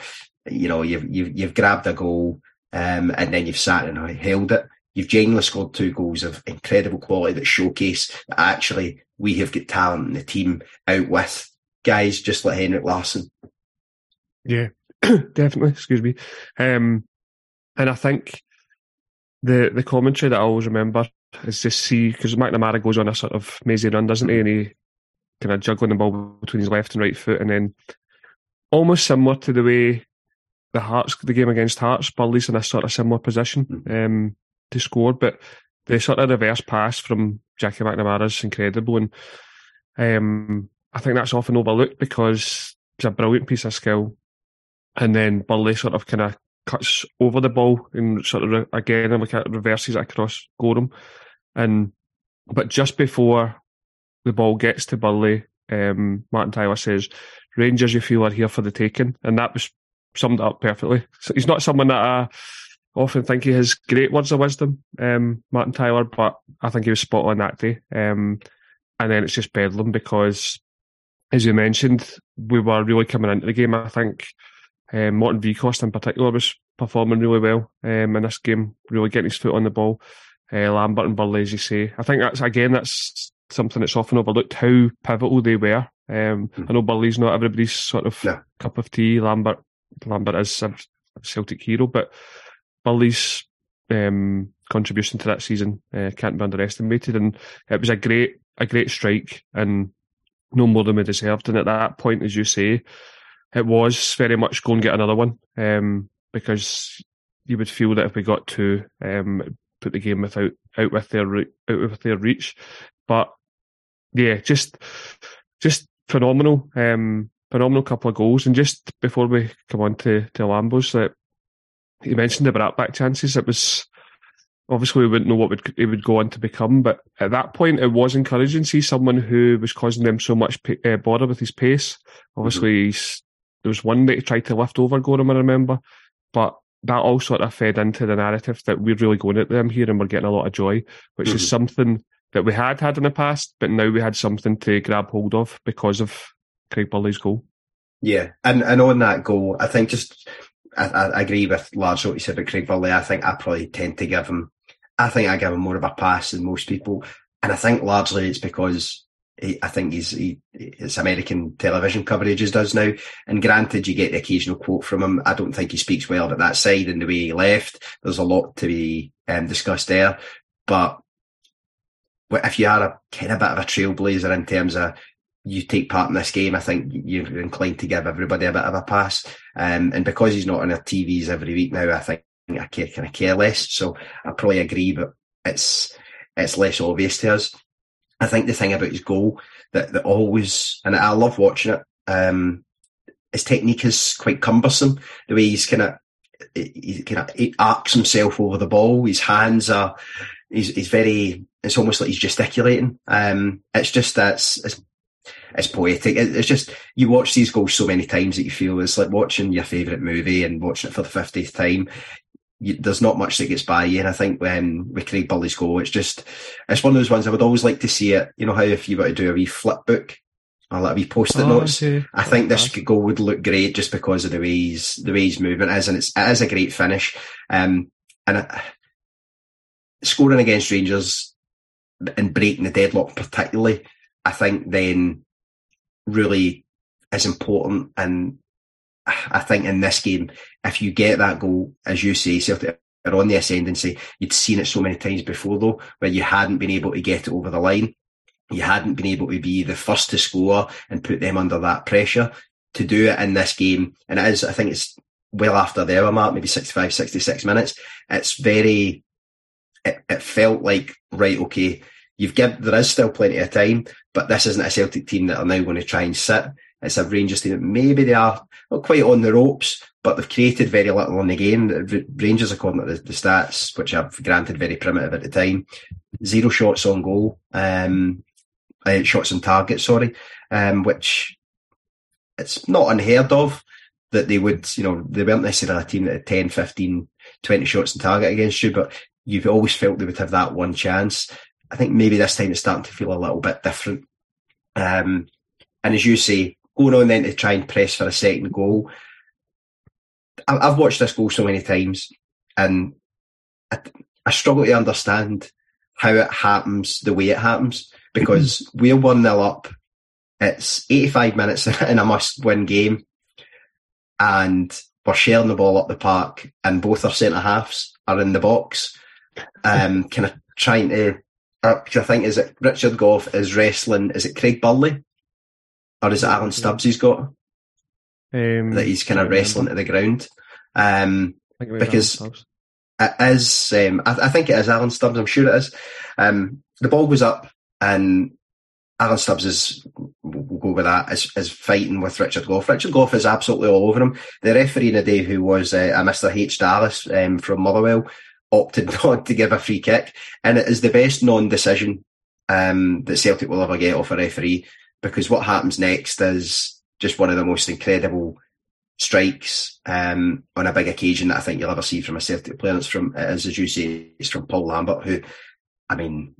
you know, you've you've, you've grabbed a goal um, and then you've sat and held it. You've genuinely scored two goals of incredible quality that showcase that actually we have got talent in the team out with guys just like Henrik Larsson. Yeah, definitely. Excuse me. Um, and I think the the commentary that I always remember is just see because McNamara goes on a sort of mazy run, doesn't he? And he kind of juggling the ball between his left and right foot, and then almost similar to the way the Hearts, the game against Hearts, Burley's in a sort of similar position hmm. um, to score, but the sort of reverse pass from Jackie McNamara is incredible, and um, I think that's often overlooked because it's a brilliant piece of skill, and then Burley sort of kind of cuts over the ball and sort of again and at reverses it across Goram, and but just before the ball gets to Burley, um, Martin Tyler says, "Rangers, you feel are here for the taking," and that was summed up perfectly. So he's not someone that I often think he has great words of wisdom, um, Martin Tyler, but I think he was spot on that day. Um, and then it's just bedlam because, as you mentioned, we were really coming into the game. I think um, Morten Wieghorst in particular was performing really well um, in this game, really getting his foot on the ball. Uh, Lambert and Burley, as you say. I think that's, again, that's something that's often overlooked, how pivotal they were. Um, mm. I know Burley's not everybody's sort of cup of tea. Lambert Lambert is a Celtic hero, but Burley's um, contribution to that season uh, can't be underestimated, and it was a great a great strike and no more than we deserved. And at that point, as you say, it was very much go and get another one um, because you would feel that if we got to um, put the game without out with their out with their reach. But yeah, just just phenomenal. Um, phenomenal couple of goals. And just before we come on to, to Lambos, that you mentioned the back chances. It was obviously we wouldn't know what would, he would go on to become, but at that point it was encouraging to see someone who was causing them so much uh, bother with his pace. Obviously, mm-hmm. he's there was one that he tried to lift over Goram, I remember, but that all sort of fed into the narrative that we're really going at them here and we're getting a lot of joy, which mm-hmm. is something that we had had in the past, but now we had something to grab hold of because of Craig Burley's goal. Yeah, and and on that goal, I think just I, I agree with largely what you said about Craig Burley. I think I probably tend to give him, I think I give him more of a pass than most people, and I think largely it's because he, I think he's he, American television coverage does now. And granted, you get the occasional quote from him. I don't think he speaks well at that side and the way he left. There's a lot to be um, discussed there, but if you are a kind of bit of a trailblazer in terms of you take part in this game, I think you're inclined to give everybody a bit of a pass. Um, and because he's not on our TVs every week now, I think I care, kind of care less. So I probably agree, but it's it's less obvious to us. I think the thing about his goal that, that always, and I love watching it, um, his technique is quite cumbersome. The way he's kind of, he kind of arcs himself over the ball. His hands are, he's, he's very, it's almost like he's gesticulating. Um, it's just that's, it's, it's poetic. It's just, you watch these goals so many times that you feel it's like watching your favourite movie and watching it for the 50th time you, there's not much that gets by you. And I think when with Craig Burley's goal, it's just it's one of those ones I would always like to see it. You know how if you were to do a wee flip book or like a wee post-it oh, notes, okay. I think this goal would look great just because of the way he's the way he's moving is, and it's it is a great finish. Um, and it, scoring against Rangers and breaking the deadlock particularly, I think then really is important and I think in this game, if you get that goal, as you say, Celtic are on the ascendancy. You'd seen it so many times before though, where you hadn't been able to get it over the line. You hadn't been able to be the first to score and put them under that pressure to do it in this game. And it is, I think it's well after the hour mark, maybe 65, 66 minutes. It's very, it, it felt like, right, okay, you've given, there is still plenty of time, but this isn't a Celtic team that are now going to try and sit. It's a Rangers team. That maybe they are not quite on the ropes, but they've created very little in the game. Rangers, according to the, the stats, which I've granted very primitive at the time, zero shots on goal, um, uh, shots on target, sorry, um, which it's not unheard of that they would, you know, they weren't necessarily a team that had 10, 15, 20 shots on target against you, but you've always felt they would have that one chance. I think maybe this time it's starting to feel a little bit different. Um, and as you say, going on then to try and press for a second goal. I've watched this goal so many times and I, I struggle to understand how it happens the way it happens because we're 1 0 up. It's 85 minutes in a must win game and we're sharing the ball up the park and both our centre halves are in the box, um, kind of trying to. Uh, I think is it Richard Gough is wrestling? Is it Craig Burley? or is it Alan Stubbs he's got um, that he's kind of wrestling to the ground? Um, because it is, um, I, I, think it is Alan Stubbs. I'm sure it is. Um, the ball goes up, and Alan Stubbs is we'll go with that is, is fighting with Richard Gough. Richard Gough is absolutely all over him. The referee in the day, who was uh, a Mr H Dallas um, from Motherwell, opted not to give a free kick, and it is the best non-decision um, that Celtic will ever get off a referee because what happens next is just one of the most incredible strikes um, on a big occasion that I think you'll ever see from a Celtic player. It's from, as you say, it's from Paul Lambert, who, I mean,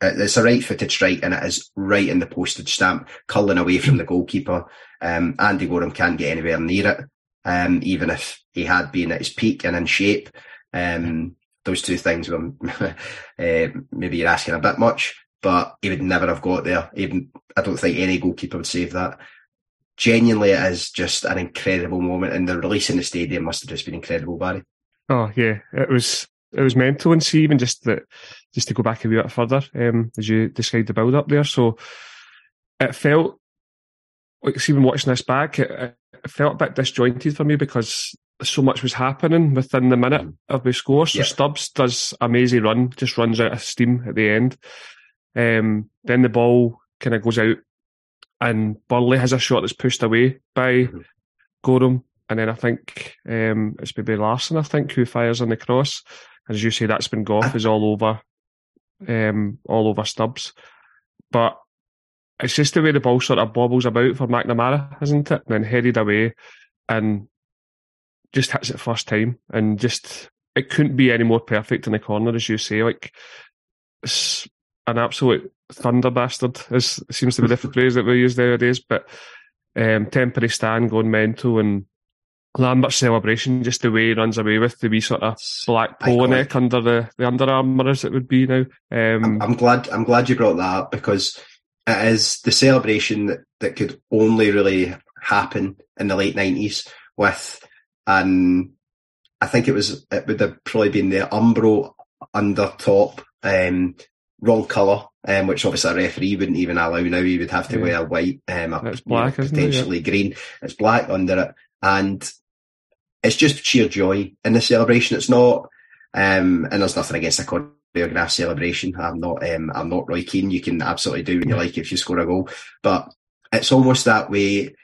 it's a right-footed strike and it is right in the postage stamp, curling away from the goalkeeper. Um, Andy Goram can't get anywhere near it, um, even if he had been at his peak and in shape. Um, those two things, were, uh, maybe you're asking a bit much but he would never have got there. Even I don't think any goalkeeper would save that. Genuinely, it is just an incredible moment, and the release in the stadium must have just been incredible, Barry. Oh yeah, it was it was mental, and see even just that, just to go back a wee bit further, um, as you described the build up there. So it felt like even watching this back, it, it, felt a bit disjointed for me because so much was happening within the minute mm. of the score. So yeah. Stubbs does amazing run, just runs out of steam at the end. Um, then the ball kind of goes out, and Burley has a shot that's pushed away by mm-hmm. Goram. And then I think um, it's maybe Larsson, I think, who fires on the cross. As you say, that's been Gough is all over, um, all over Stubbs. But it's just the way the ball sort of bobbles about for McNamara, isn't it? And then headed away and just hits it first time and just it couldn't be any more perfect in the corner, as you say. Like it's an absolute thunder bastard, is seems to be the phrase that we use nowadays. But um, temporary stand going mental and Lambert's celebration, just the way he runs away with the wee sort of black polo neck under the, the underarm as it would be now. Um, I'm, I'm, glad I'm glad you brought that up because it is the celebration that, that could only really happen in the late nineties with and I think it was it would have probably been the Umbro under top um, wrong colour, um, which obviously a referee wouldn't even allow now. He would have to yeah. wear white, um, a, black, potentially it? green. It's black under it, and it's just sheer joy in the celebration. It's not, um, and there's nothing against a choreographed celebration. I'm not, um, I'm not Roy Keane. You can absolutely do what you like if you score a goal, but it's almost that way.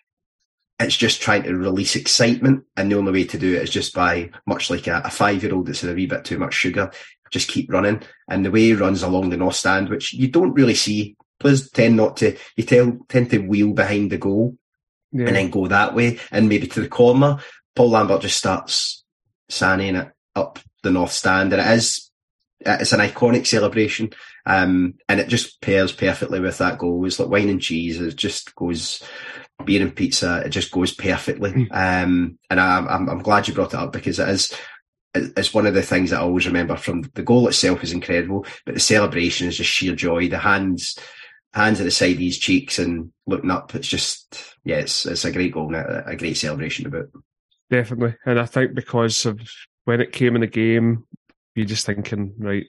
It's just trying to release excitement, and the only way to do it is just by, much like a, a five-year-old that's had a wee bit too much sugar, just keep running. And the way he runs along the north stand, which you don't really see, players tend not to. You tell, tend to wheel behind the goal yeah. and then go that way, and maybe to the corner. Paul Lambert just starts sanning it up the north stand, and it is it's an iconic celebration, um, and it just pairs perfectly with that goal. It's like wine and cheese. It just goes beer and pizza. It just goes perfectly. Mm. Um, and I, I'm, I'm glad you brought it up because it is it's one of the things that I always remember from the goal itself is incredible, but the celebration is just sheer joy. The hands, hands at the side of his cheeks and looking up. It's just, yeah, it's, it's a great goal and a, a great celebration about. Definitely. And I think because of when it came in the game, you're just thinking, right,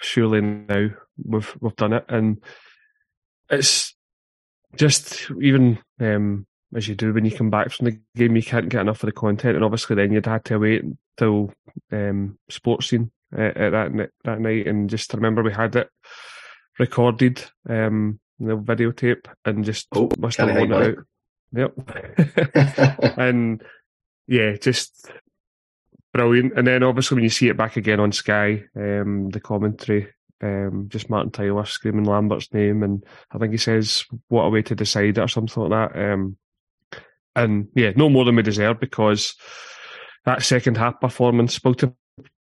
surely now we've, we've done it. And it's just even, um, as you do when you come back from the game, you can't get enough of the content, and obviously then you'd had to wait until um, Sportscene uh, at that that night, and just remember we had it recorded, um, the videotape, and just oh, must have worn it out. Yep, and yeah, just brilliant. And then obviously when you see it back again on Sky, um, the commentary um, just Martin Tyler screaming Lambert's name, and I think he says, "What a way to decide it" or something like that. Um, and yeah, no more than we deserve because that second half performance, spoke to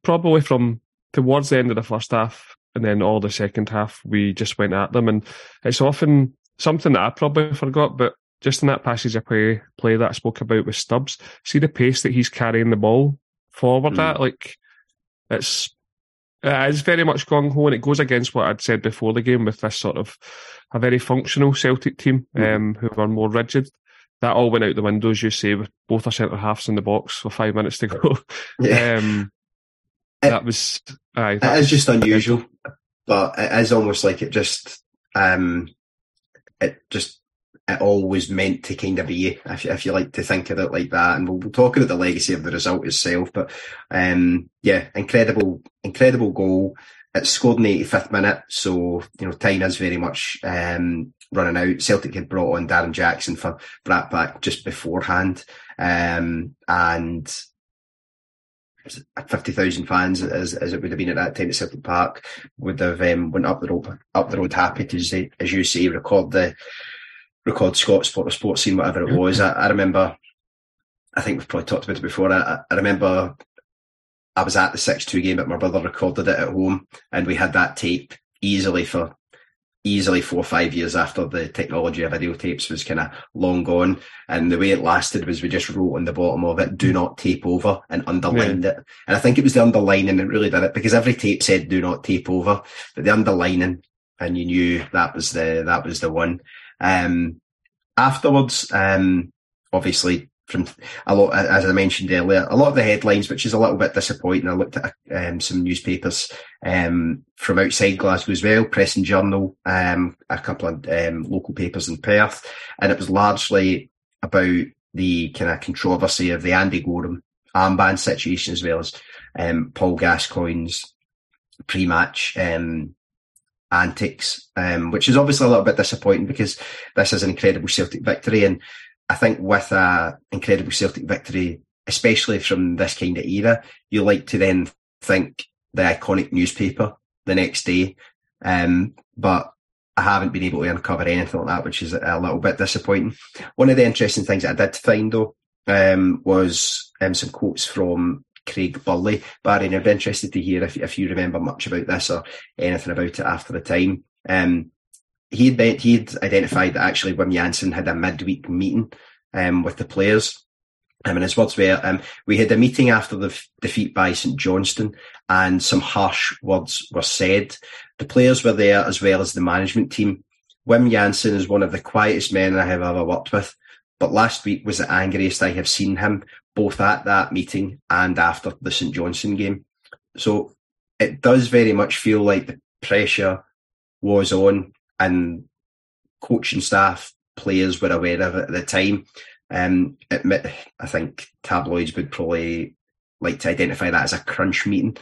probably from towards the end of the first half and then all the second half, we just went at them. And it's often something that I probably forgot, but just in that passage of play, play that I spoke about with Stubbs, see the pace that he's carrying the ball forward mm. at, like it's it is very much gung ho, and it goes against what I'd said before the game with this sort of a very functional Celtic team mm. um, who are more rigid that all went out the window, as you say, with both our centre halves in the box with five minutes to go. Yeah. Um, it, that was. Aye, that it is just unusual, but it is almost like it just. Um, it just it always meant to kind of be if, if you like to think of it like that. And we'll, we'll talk about the legacy of the result itself. But um, yeah, incredible, incredible goal. It scored in the 85th minute, so you know time is very much um, running out. Celtic had brought on Darren Jackson for Brattbakk just beforehand, um, and fifty thousand fans, as, as it would have been at that time at Celtic Park, would have um, went up the road up the road happy to as you say, record the record Scotsport or Sportscene, whatever it was. I, I remember. I think we've probably talked about it before. I, I remember I was at the 6 2 game, but my brother recorded it at home, and we had that tape easily for easily four or five years after the technology of videotapes was kind of long gone. And the way it lasted was we just wrote on the bottom of it, do not tape over and underlined yeah. it. And I think it was the underlining that really did it because every tape said do not tape over, but the underlining and you knew that was the, that was the one. Um, afterwards, um, obviously from a lot, as I mentioned earlier, a lot of the headlines, which is a little bit disappointing. I looked at um, some newspapers um, from outside Glasgow as well, Press and Journal, um, a couple of um, local papers in Perth, and it was largely about the kind of controversy of the Andy Goram armband situation as well as um, Paul Gascoigne's pre-match um, antics, which is obviously a little bit disappointing because this is an incredible Celtic victory and I think with a incredible Celtic victory, especially from this kind of era, you like to then think the iconic newspaper the next day. Um, but I haven't been able to uncover anything like that, which is a little bit disappointing. One of the interesting things I did find though um, was um, some quotes from Craig Burley. Barry, I'd be interested to hear if, if you remember much about this or anything about it after the time. Um, he'd, he'd identified that actually Wim Jansen had a midweek meeting um, with the players. Um, and his words were, um, we had a meeting after the f- defeat by St Johnstone and some harsh words were said. The players were there as well as the management team. Wim Jansen is one of the quietest men I have ever worked with, but last week was the angriest I have seen him, both at that meeting and after the St Johnstone game. So it does very much feel like the pressure was on and coaching staff, players were aware of it at the time. Um, I think tabloids would probably like to identify that as a crunch meeting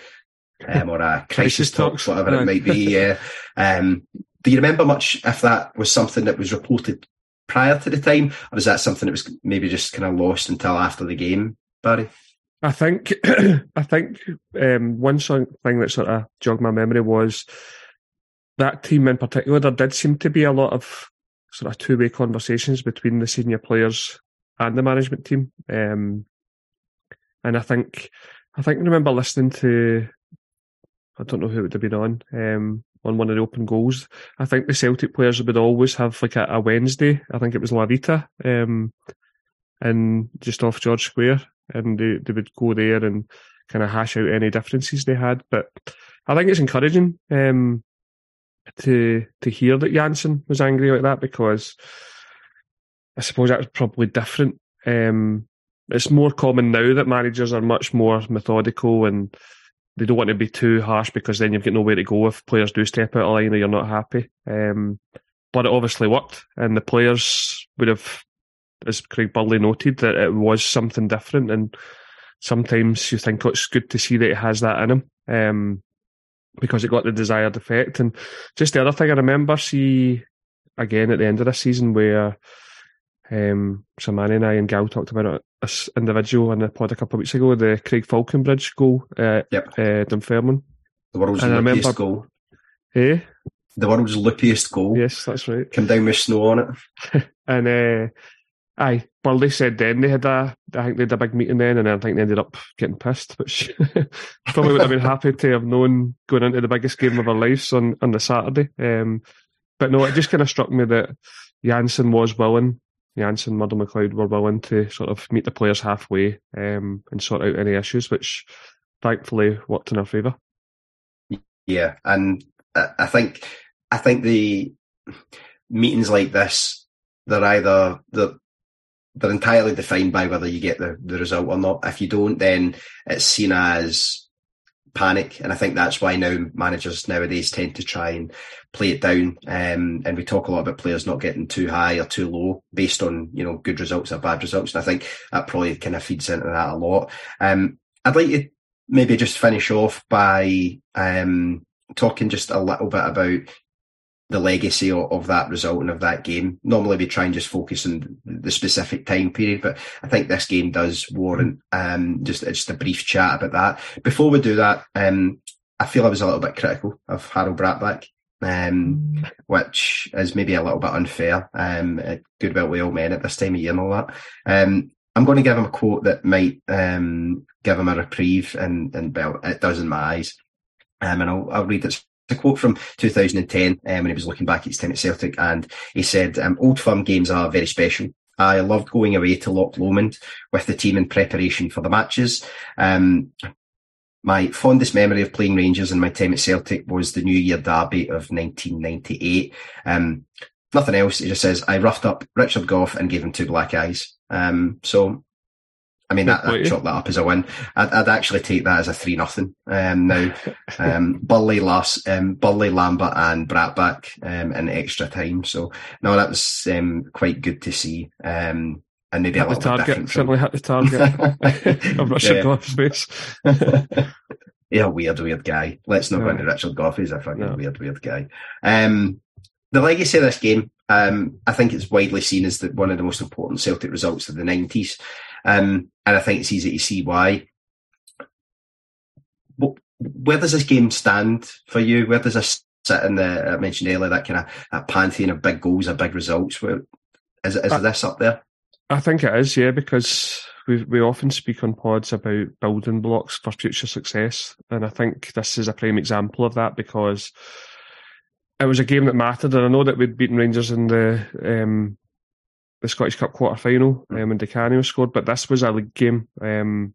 um, or a crisis talks, whatever it might be. Yeah. Um, do you remember much if that was something that was reported prior to the time, or is that something that was maybe just kind of lost until after the game, Barry? I think I think um, one thing that sort of jogged my memory was that team in particular. There did seem to be a lot of sort of two way conversations between the senior players and the management team. Um, and I think I think I remember listening to I don't know who it would have been on um, on one of the open goals. I think the Celtic players would always have like a, a Wednesday. I think it was La Vita, um, and just off George Square, and they, they would go there and kind of hash out any differences they had. But I think it's encouraging um, to to hear that Jansen was angry like that because I suppose that was probably different. Um, it's more common now that managers are much more methodical and they don't want to be too harsh because then you've got nowhere to go if players do step out of line or you're not happy. Um, but it obviously worked, and the players would have, as Craig Burley noted, that it was something different. And sometimes you think oh, it's good to see that he has that in him um, because it got the desired effect. And just the other thing I remember, see again at the end of the season where um, Samani and I and Gal talked about this individual in the pod a couple of weeks ago, the Craig Faulconbridge goal at yep. uh, Dunfermline. The world's and remember, goal. Eh? The world's loopiest goal. Yes, that's right. Come down with snow on it. and uh, aye, well, they said then they had a, I think they had a big meeting then, and I think they ended up getting pissed, which probably would have been happy to have known going into the biggest game of our lives on, on the Saturday. Um, but no, it just kind of struck me that Jansen was willing Jansen, Murdo McLeod were willing to sort of meet the players halfway um, and sort out any issues, which thankfully worked in our favour. Yeah, and I think I think the meetings like this they're either they're, they're entirely defined by whether you get the, the result or not. If you don't, then it's seen as panic. And I think that's why now managers nowadays tend to try and play it down. Um, and we talk a lot about players not getting too high or too low based on, you know, good results or bad results. And I think that probably kind of feeds into that a lot. Um, I'd like to maybe just finish off by, um, talking just a little bit about the legacy of, of, that result and of that game. Normally we try and just focus on the specific time period, but I think this game does warrant um, just just a brief chat about that. Before we do that, um, I feel I was a little bit critical of Harald Brattbakk, um, which is maybe a little bit unfair. Um, good about all men at this time of year and all that. Um, I'm going to give him a quote that might um, give him a reprieve, and and well, it does in my eyes. Um, and I'll, I'll read it a quote from 2010 um, when he was looking back at his time at Celtic, and he said, um, "Old firm games are very special. I loved going away to Loch Lomond with the team in preparation for the matches. Um, my fondest memory of playing Rangers in my time at Celtic was the New Year Derby of 1998. Um, nothing else. He just says, I roughed up Richard Gough and gave him two black eyes. Um, so I mean, that, that chalk that up as a win. I'd, I'd, actually take that as a three nothing. Um, now, um, Burley, Lars, um, Burley, Lambert, and Brattbakk um, in extra time. So no, that was um, quite good to see. Um, and maybe hit a little the target. bit hit the target of Richard yeah. Gough's face. yeah, weird, weird guy. Let's not go into Richard Gough. He's a fucking no. weird, weird guy. Um, the legacy of this game, um, I think it's widely seen as the, one of the most important Celtic results of the 90s. Um, and I think it's easy to see why. But where does this game stand for you? Where does this sit in the I mentioned earlier that kind of that pantheon of big goals or big results. Is is I, this up there? I think it is, yeah, because we we often speak on pods about building blocks for future success, and I think this is a prime example of that because it was a game that mattered, and I know that we'd beaten Rangers in the um, the Scottish Cup quarter final um, and Di Canio scored, but this was a league game, um,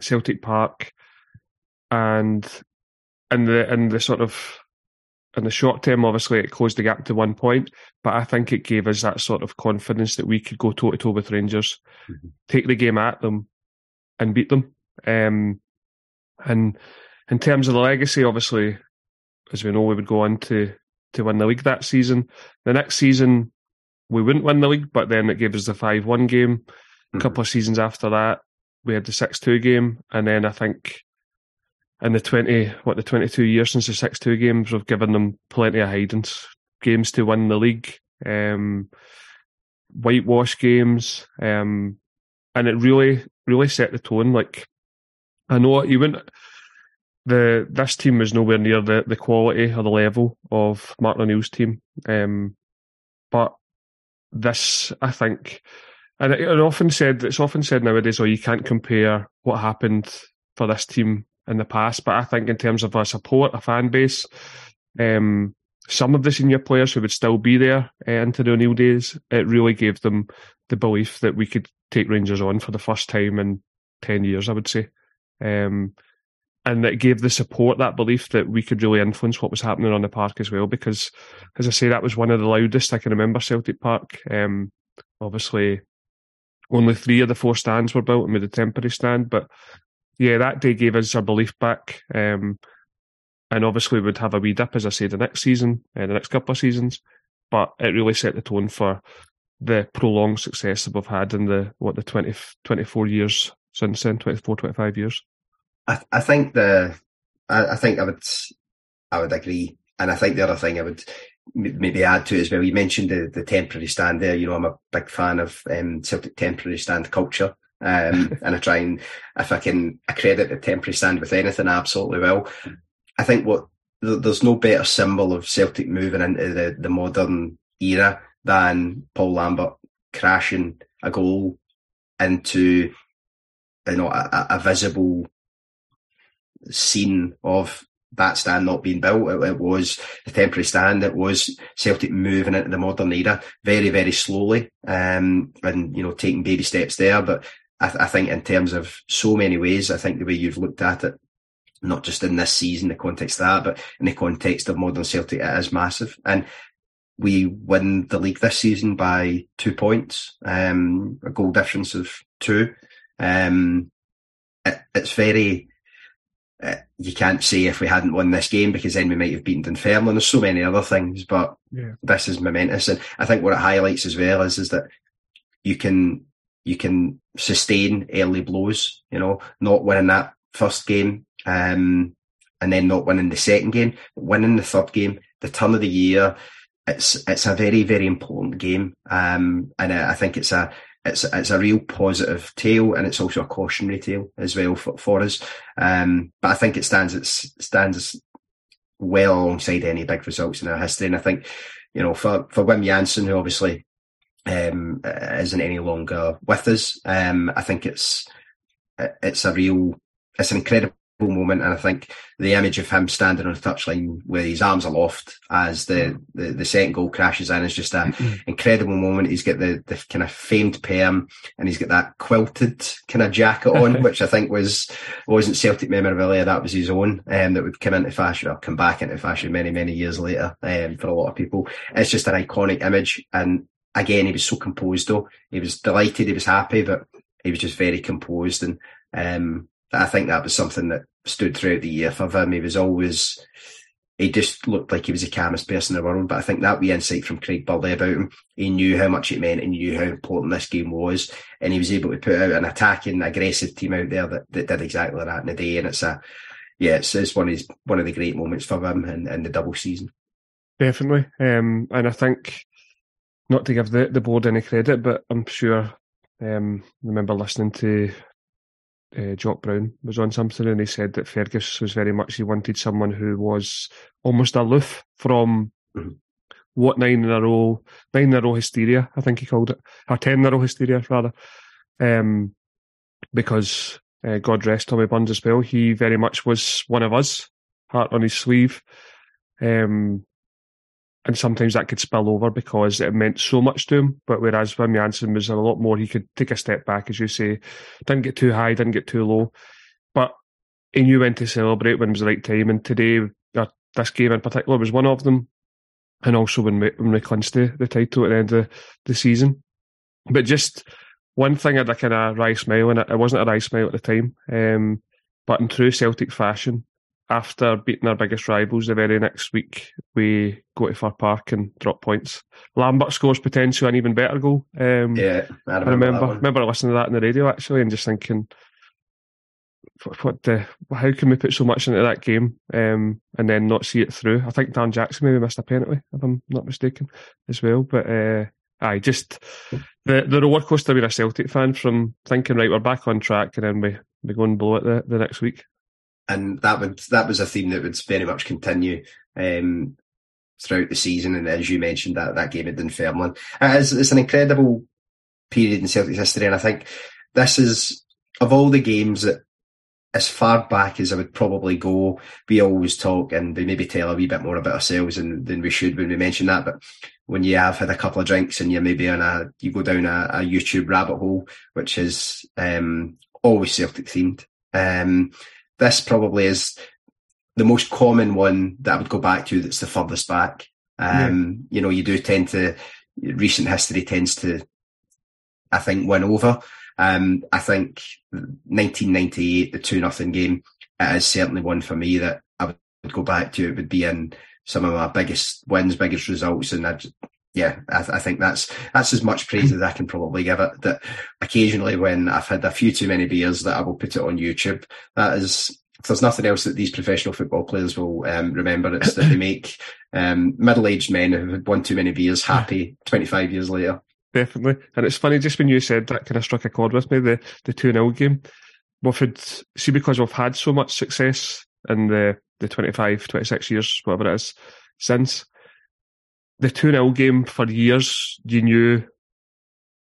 Celtic Park, and in the in the sort of in the short term, obviously it closed the gap to one point, but I think it gave us that sort of confidence that we could go toe to toe with Rangers, mm-hmm. take the game at them, and beat them. Um, and in terms of the legacy, obviously, as we know, we would go on to to win the league that season. The next season, we wouldn't win the league, but then it gave us the five one game. Mm-hmm. A couple of seasons after that, we had the six two game, and then I think in the twenty what the twenty two years since the six two games, we've given them plenty of hidings games to win the league, um, whitewash games, um, and it really really set the tone. Like I know you wouldn't the this team was nowhere near the, the quality or the level of Martin O'Neill's team. Um, but this, I think, and it, it, often said it's often said nowadays, oh, you can't compare what happened for this team in the past. But I think in terms of a support, a fan base, um, some of the senior players who would still be there uh, into the O'Neill days, it really gave them the belief that we could take Rangers on for the first time in ten years. I would say. Um, and that gave the support that belief that we could really influence what was happening on the park as well. Because, as I say, that was one of the loudest I can remember Celtic Park. Um, obviously, only three of the four stands were built and with a temporary stand, but yeah, that day gave us our belief back. Um, and obviously, we'd have a wee dip, as I say, the next season, uh, the next couple of seasons. But it really set the tone for the prolonged success that we've had in the what the 20, 24 years since then, 24, 25 years. I, I think the I, I, think I would I would agree, and I think the other thing I would maybe add to it as well. You mentioned the, the temporary stand there. You know, I'm a big fan of um, Celtic temporary stand culture. Um, and I try and if I can accredit the temporary stand with anything, I absolutely will. I think what there's no better symbol of Celtic moving into the, the modern era than Paul Lambert crashing a goal into you know a, a visible scene of that stand not being built. It, it, was the temporary stand. It was Celtic moving into the modern era very, very slowly, um, and you know taking baby steps there. But I, th- I, think in terms of so many ways, I think the way you've looked at it, not just in this season, the context of that, but in the context of modern Celtic, it is massive. And we win the league this season by two points, um, a goal difference of two. Um, it, it's very uh, you can't say if we hadn't won this game because then we might have beaten Dunfermline. There's so many other things, but yeah. this is momentous, and I think what it highlights as well is is that you can you can sustain early blows. You know, not winning that first game, um, and then not winning the second game, winning the third game, the turn of the year. It's it's a very very important game, um, and I think it's a it's it's a real positive tale and it's also a cautionary tale as well for, for us. Um, but I think it stands it stands well alongside any big results in our history. And I think, you know, for for Wim Jansen, who obviously um, isn't any longer with us, um, I think it's it's a real it's an incredible moment. And I think the image of him standing on the touchline with his arms aloft as the, the, the second goal crashes in is just an incredible moment. He's got the, the kind of famed perm and he's got that quilted kind of jacket on, which I think was, wasn't Celtic memorabilia. That was his own, um, that would come into fashion or come back into fashion many, many years later, um, for a lot of people. It's just an iconic image. And again, he was so composed though. He was delighted. He was happy, but he was just very composed and, um, I think that was something that stood throughout the year for him. He was always, he just looked like he was the calmest person in the world. But I think that wee insight from Craig Burley about him, he knew how much it meant and knew how important this game was. And he was able to put out an attacking, aggressive team out there that, that did exactly that in the day. And it's a, yeah, it's, it's one of his, one of the great moments for him in, in the double season. Definitely. Um, and I think, not to give the, the board any credit, but I'm sure, um, remember listening to uh, Jock Brown was on something and he said that Fergus was very much he wanted someone who was almost aloof from Mhm. what nine in a row, nine in a row hysteria, I think he called it, or ten in a row hysteria rather, um, because uh, God rest Tommy Burns as well. He very much was one of us, heart on his sleeve, um, and sometimes that could spill over because it meant so much to him. But whereas Wim Jansen was a lot more, he could take a step back, as you say, didn't get too high, didn't get too low, but he knew when to celebrate when it was the right time. And today, uh, this game in particular was one of them, and also when we, when we clinched the, the title at the end of the season. But just one thing had a kind of wry smile, and it, it wasn't a wry smile at the time, um, but in true Celtic fashion, after beating our biggest rivals the very next week, we go to Fir Park and drop points. Lambert scores potential an even better goal. Um, Yeah, I I remember. remember remember listening to that on the radio actually and just thinking, what, what the how can we put so much into that game um, and then not see it through? I think Dan Jackson maybe missed a penalty if I'm not mistaken as well. But uh, aye, just the the roller coaster being a Celtic fan from thinking right we're back on track and then we we go and blow it the, the next week. And that would that was a theme that would very much continue um, throughout the season. And as you mentioned, that that game at Dunfermline, it's, it's an incredible period in Celtic history, and I think this is of all the games that. As far back as I would probably go, we always talk and we maybe tell a wee bit more about ourselves than, than we should when we mention that. But when you have had a couple of drinks and you're maybe on a, you go down a, a YouTube rabbit hole, which is um, always Celtic themed. Um, this probably is the most common one that I would go back to that's the furthest back. Um, You know, you do tend to, recent history tends to, I think, win over. Um, I think 1998, the 2 nothing game, it is certainly one for me that I would go back to. It would be in some of my biggest wins, biggest results. And I, yeah, I, th- I think that's, that's as much praise as I can probably give it. That occasionally when I've had a few too many beers that I will put it on YouTube. That is, if there's nothing else that these professional football players will um, remember, it's that they make um, middle-aged men who have had one too many beers happy 25 years later. Definitely. And it's funny, just when you said that kind of struck a chord with me, the, the 2 0 game. We've had, see, because we've had so much success in the, the 25, 26 years, whatever it is, since the 2 0 game for years, you knew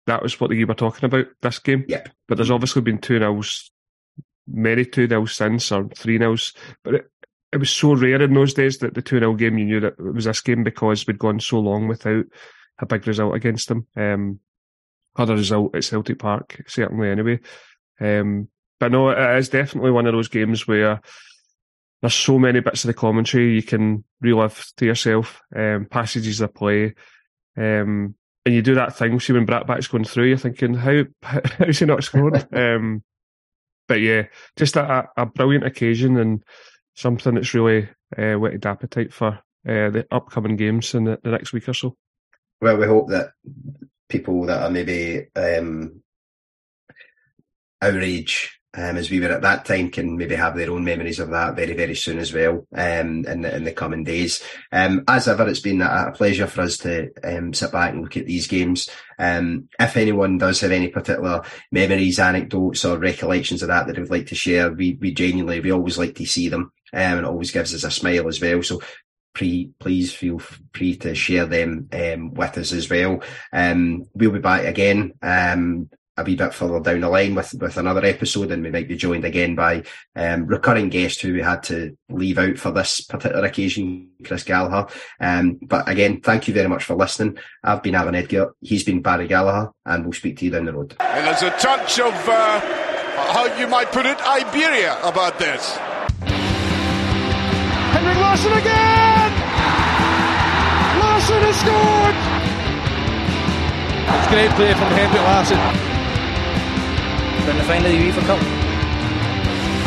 that was what you were talking about, this game. Yep. But there's obviously been 2 0s, many 2 0s since, or 3 0s. But it, it was so rare in those days that the 2 0 game, you knew that it was this game because we'd gone so long without a big result against them. Um, other result at Celtic Park, certainly anyway. Um, but no, it is definitely one of those games where there's so many bits of the commentary you can relive to yourself, um, passages of play. Um, and you do that thing, see when Brattbakk's going through, you're thinking, how, how's he not scored? um, but yeah, just a, a brilliant occasion and something that's really uh, whetted appetite for uh, the upcoming games in the, the next week or so. Well, we hope that people that are maybe um, our age, um, as we were at that time, can maybe have their own memories of that very, very soon as well um, in, the, in the coming days. Um, as ever, it's been a, pleasure for us to um, sit back and look at these games. Um, if anyone does have any particular memories, anecdotes, or recollections of that that they would like to share, we, we genuinely, we always like to see them. Um, and it always gives us a smile as well. So please feel free to share them um, with us as well. Um, we'll be back again um, a wee bit further down the line with, with another episode, and we might be joined again by um, recurring guest who we had to leave out for this particular occasion, Chris Gallagher. Um, but again, thank you very much for listening. I've been Allan Edgar, he's been Barry Gallagher, and we'll speak to you down the road. And there's a touch of, uh, how you might put it, Iberia about this. Henrik Larsson again! Larsson has scored! It's great play from Henrik Larsson. They're in the final of the UEFA Cup.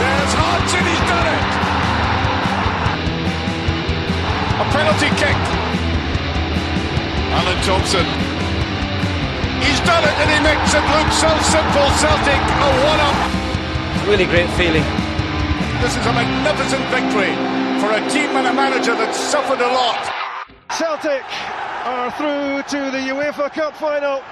There's Hodgson, he's done it! A penalty kick. Alan Thompson. He's done it and he makes it look so simple. Celtic a one-up. Really great feeling. This is a magnificent victory for a team and a manager that suffered a lot. Celtic are through to the UEFA Cup final.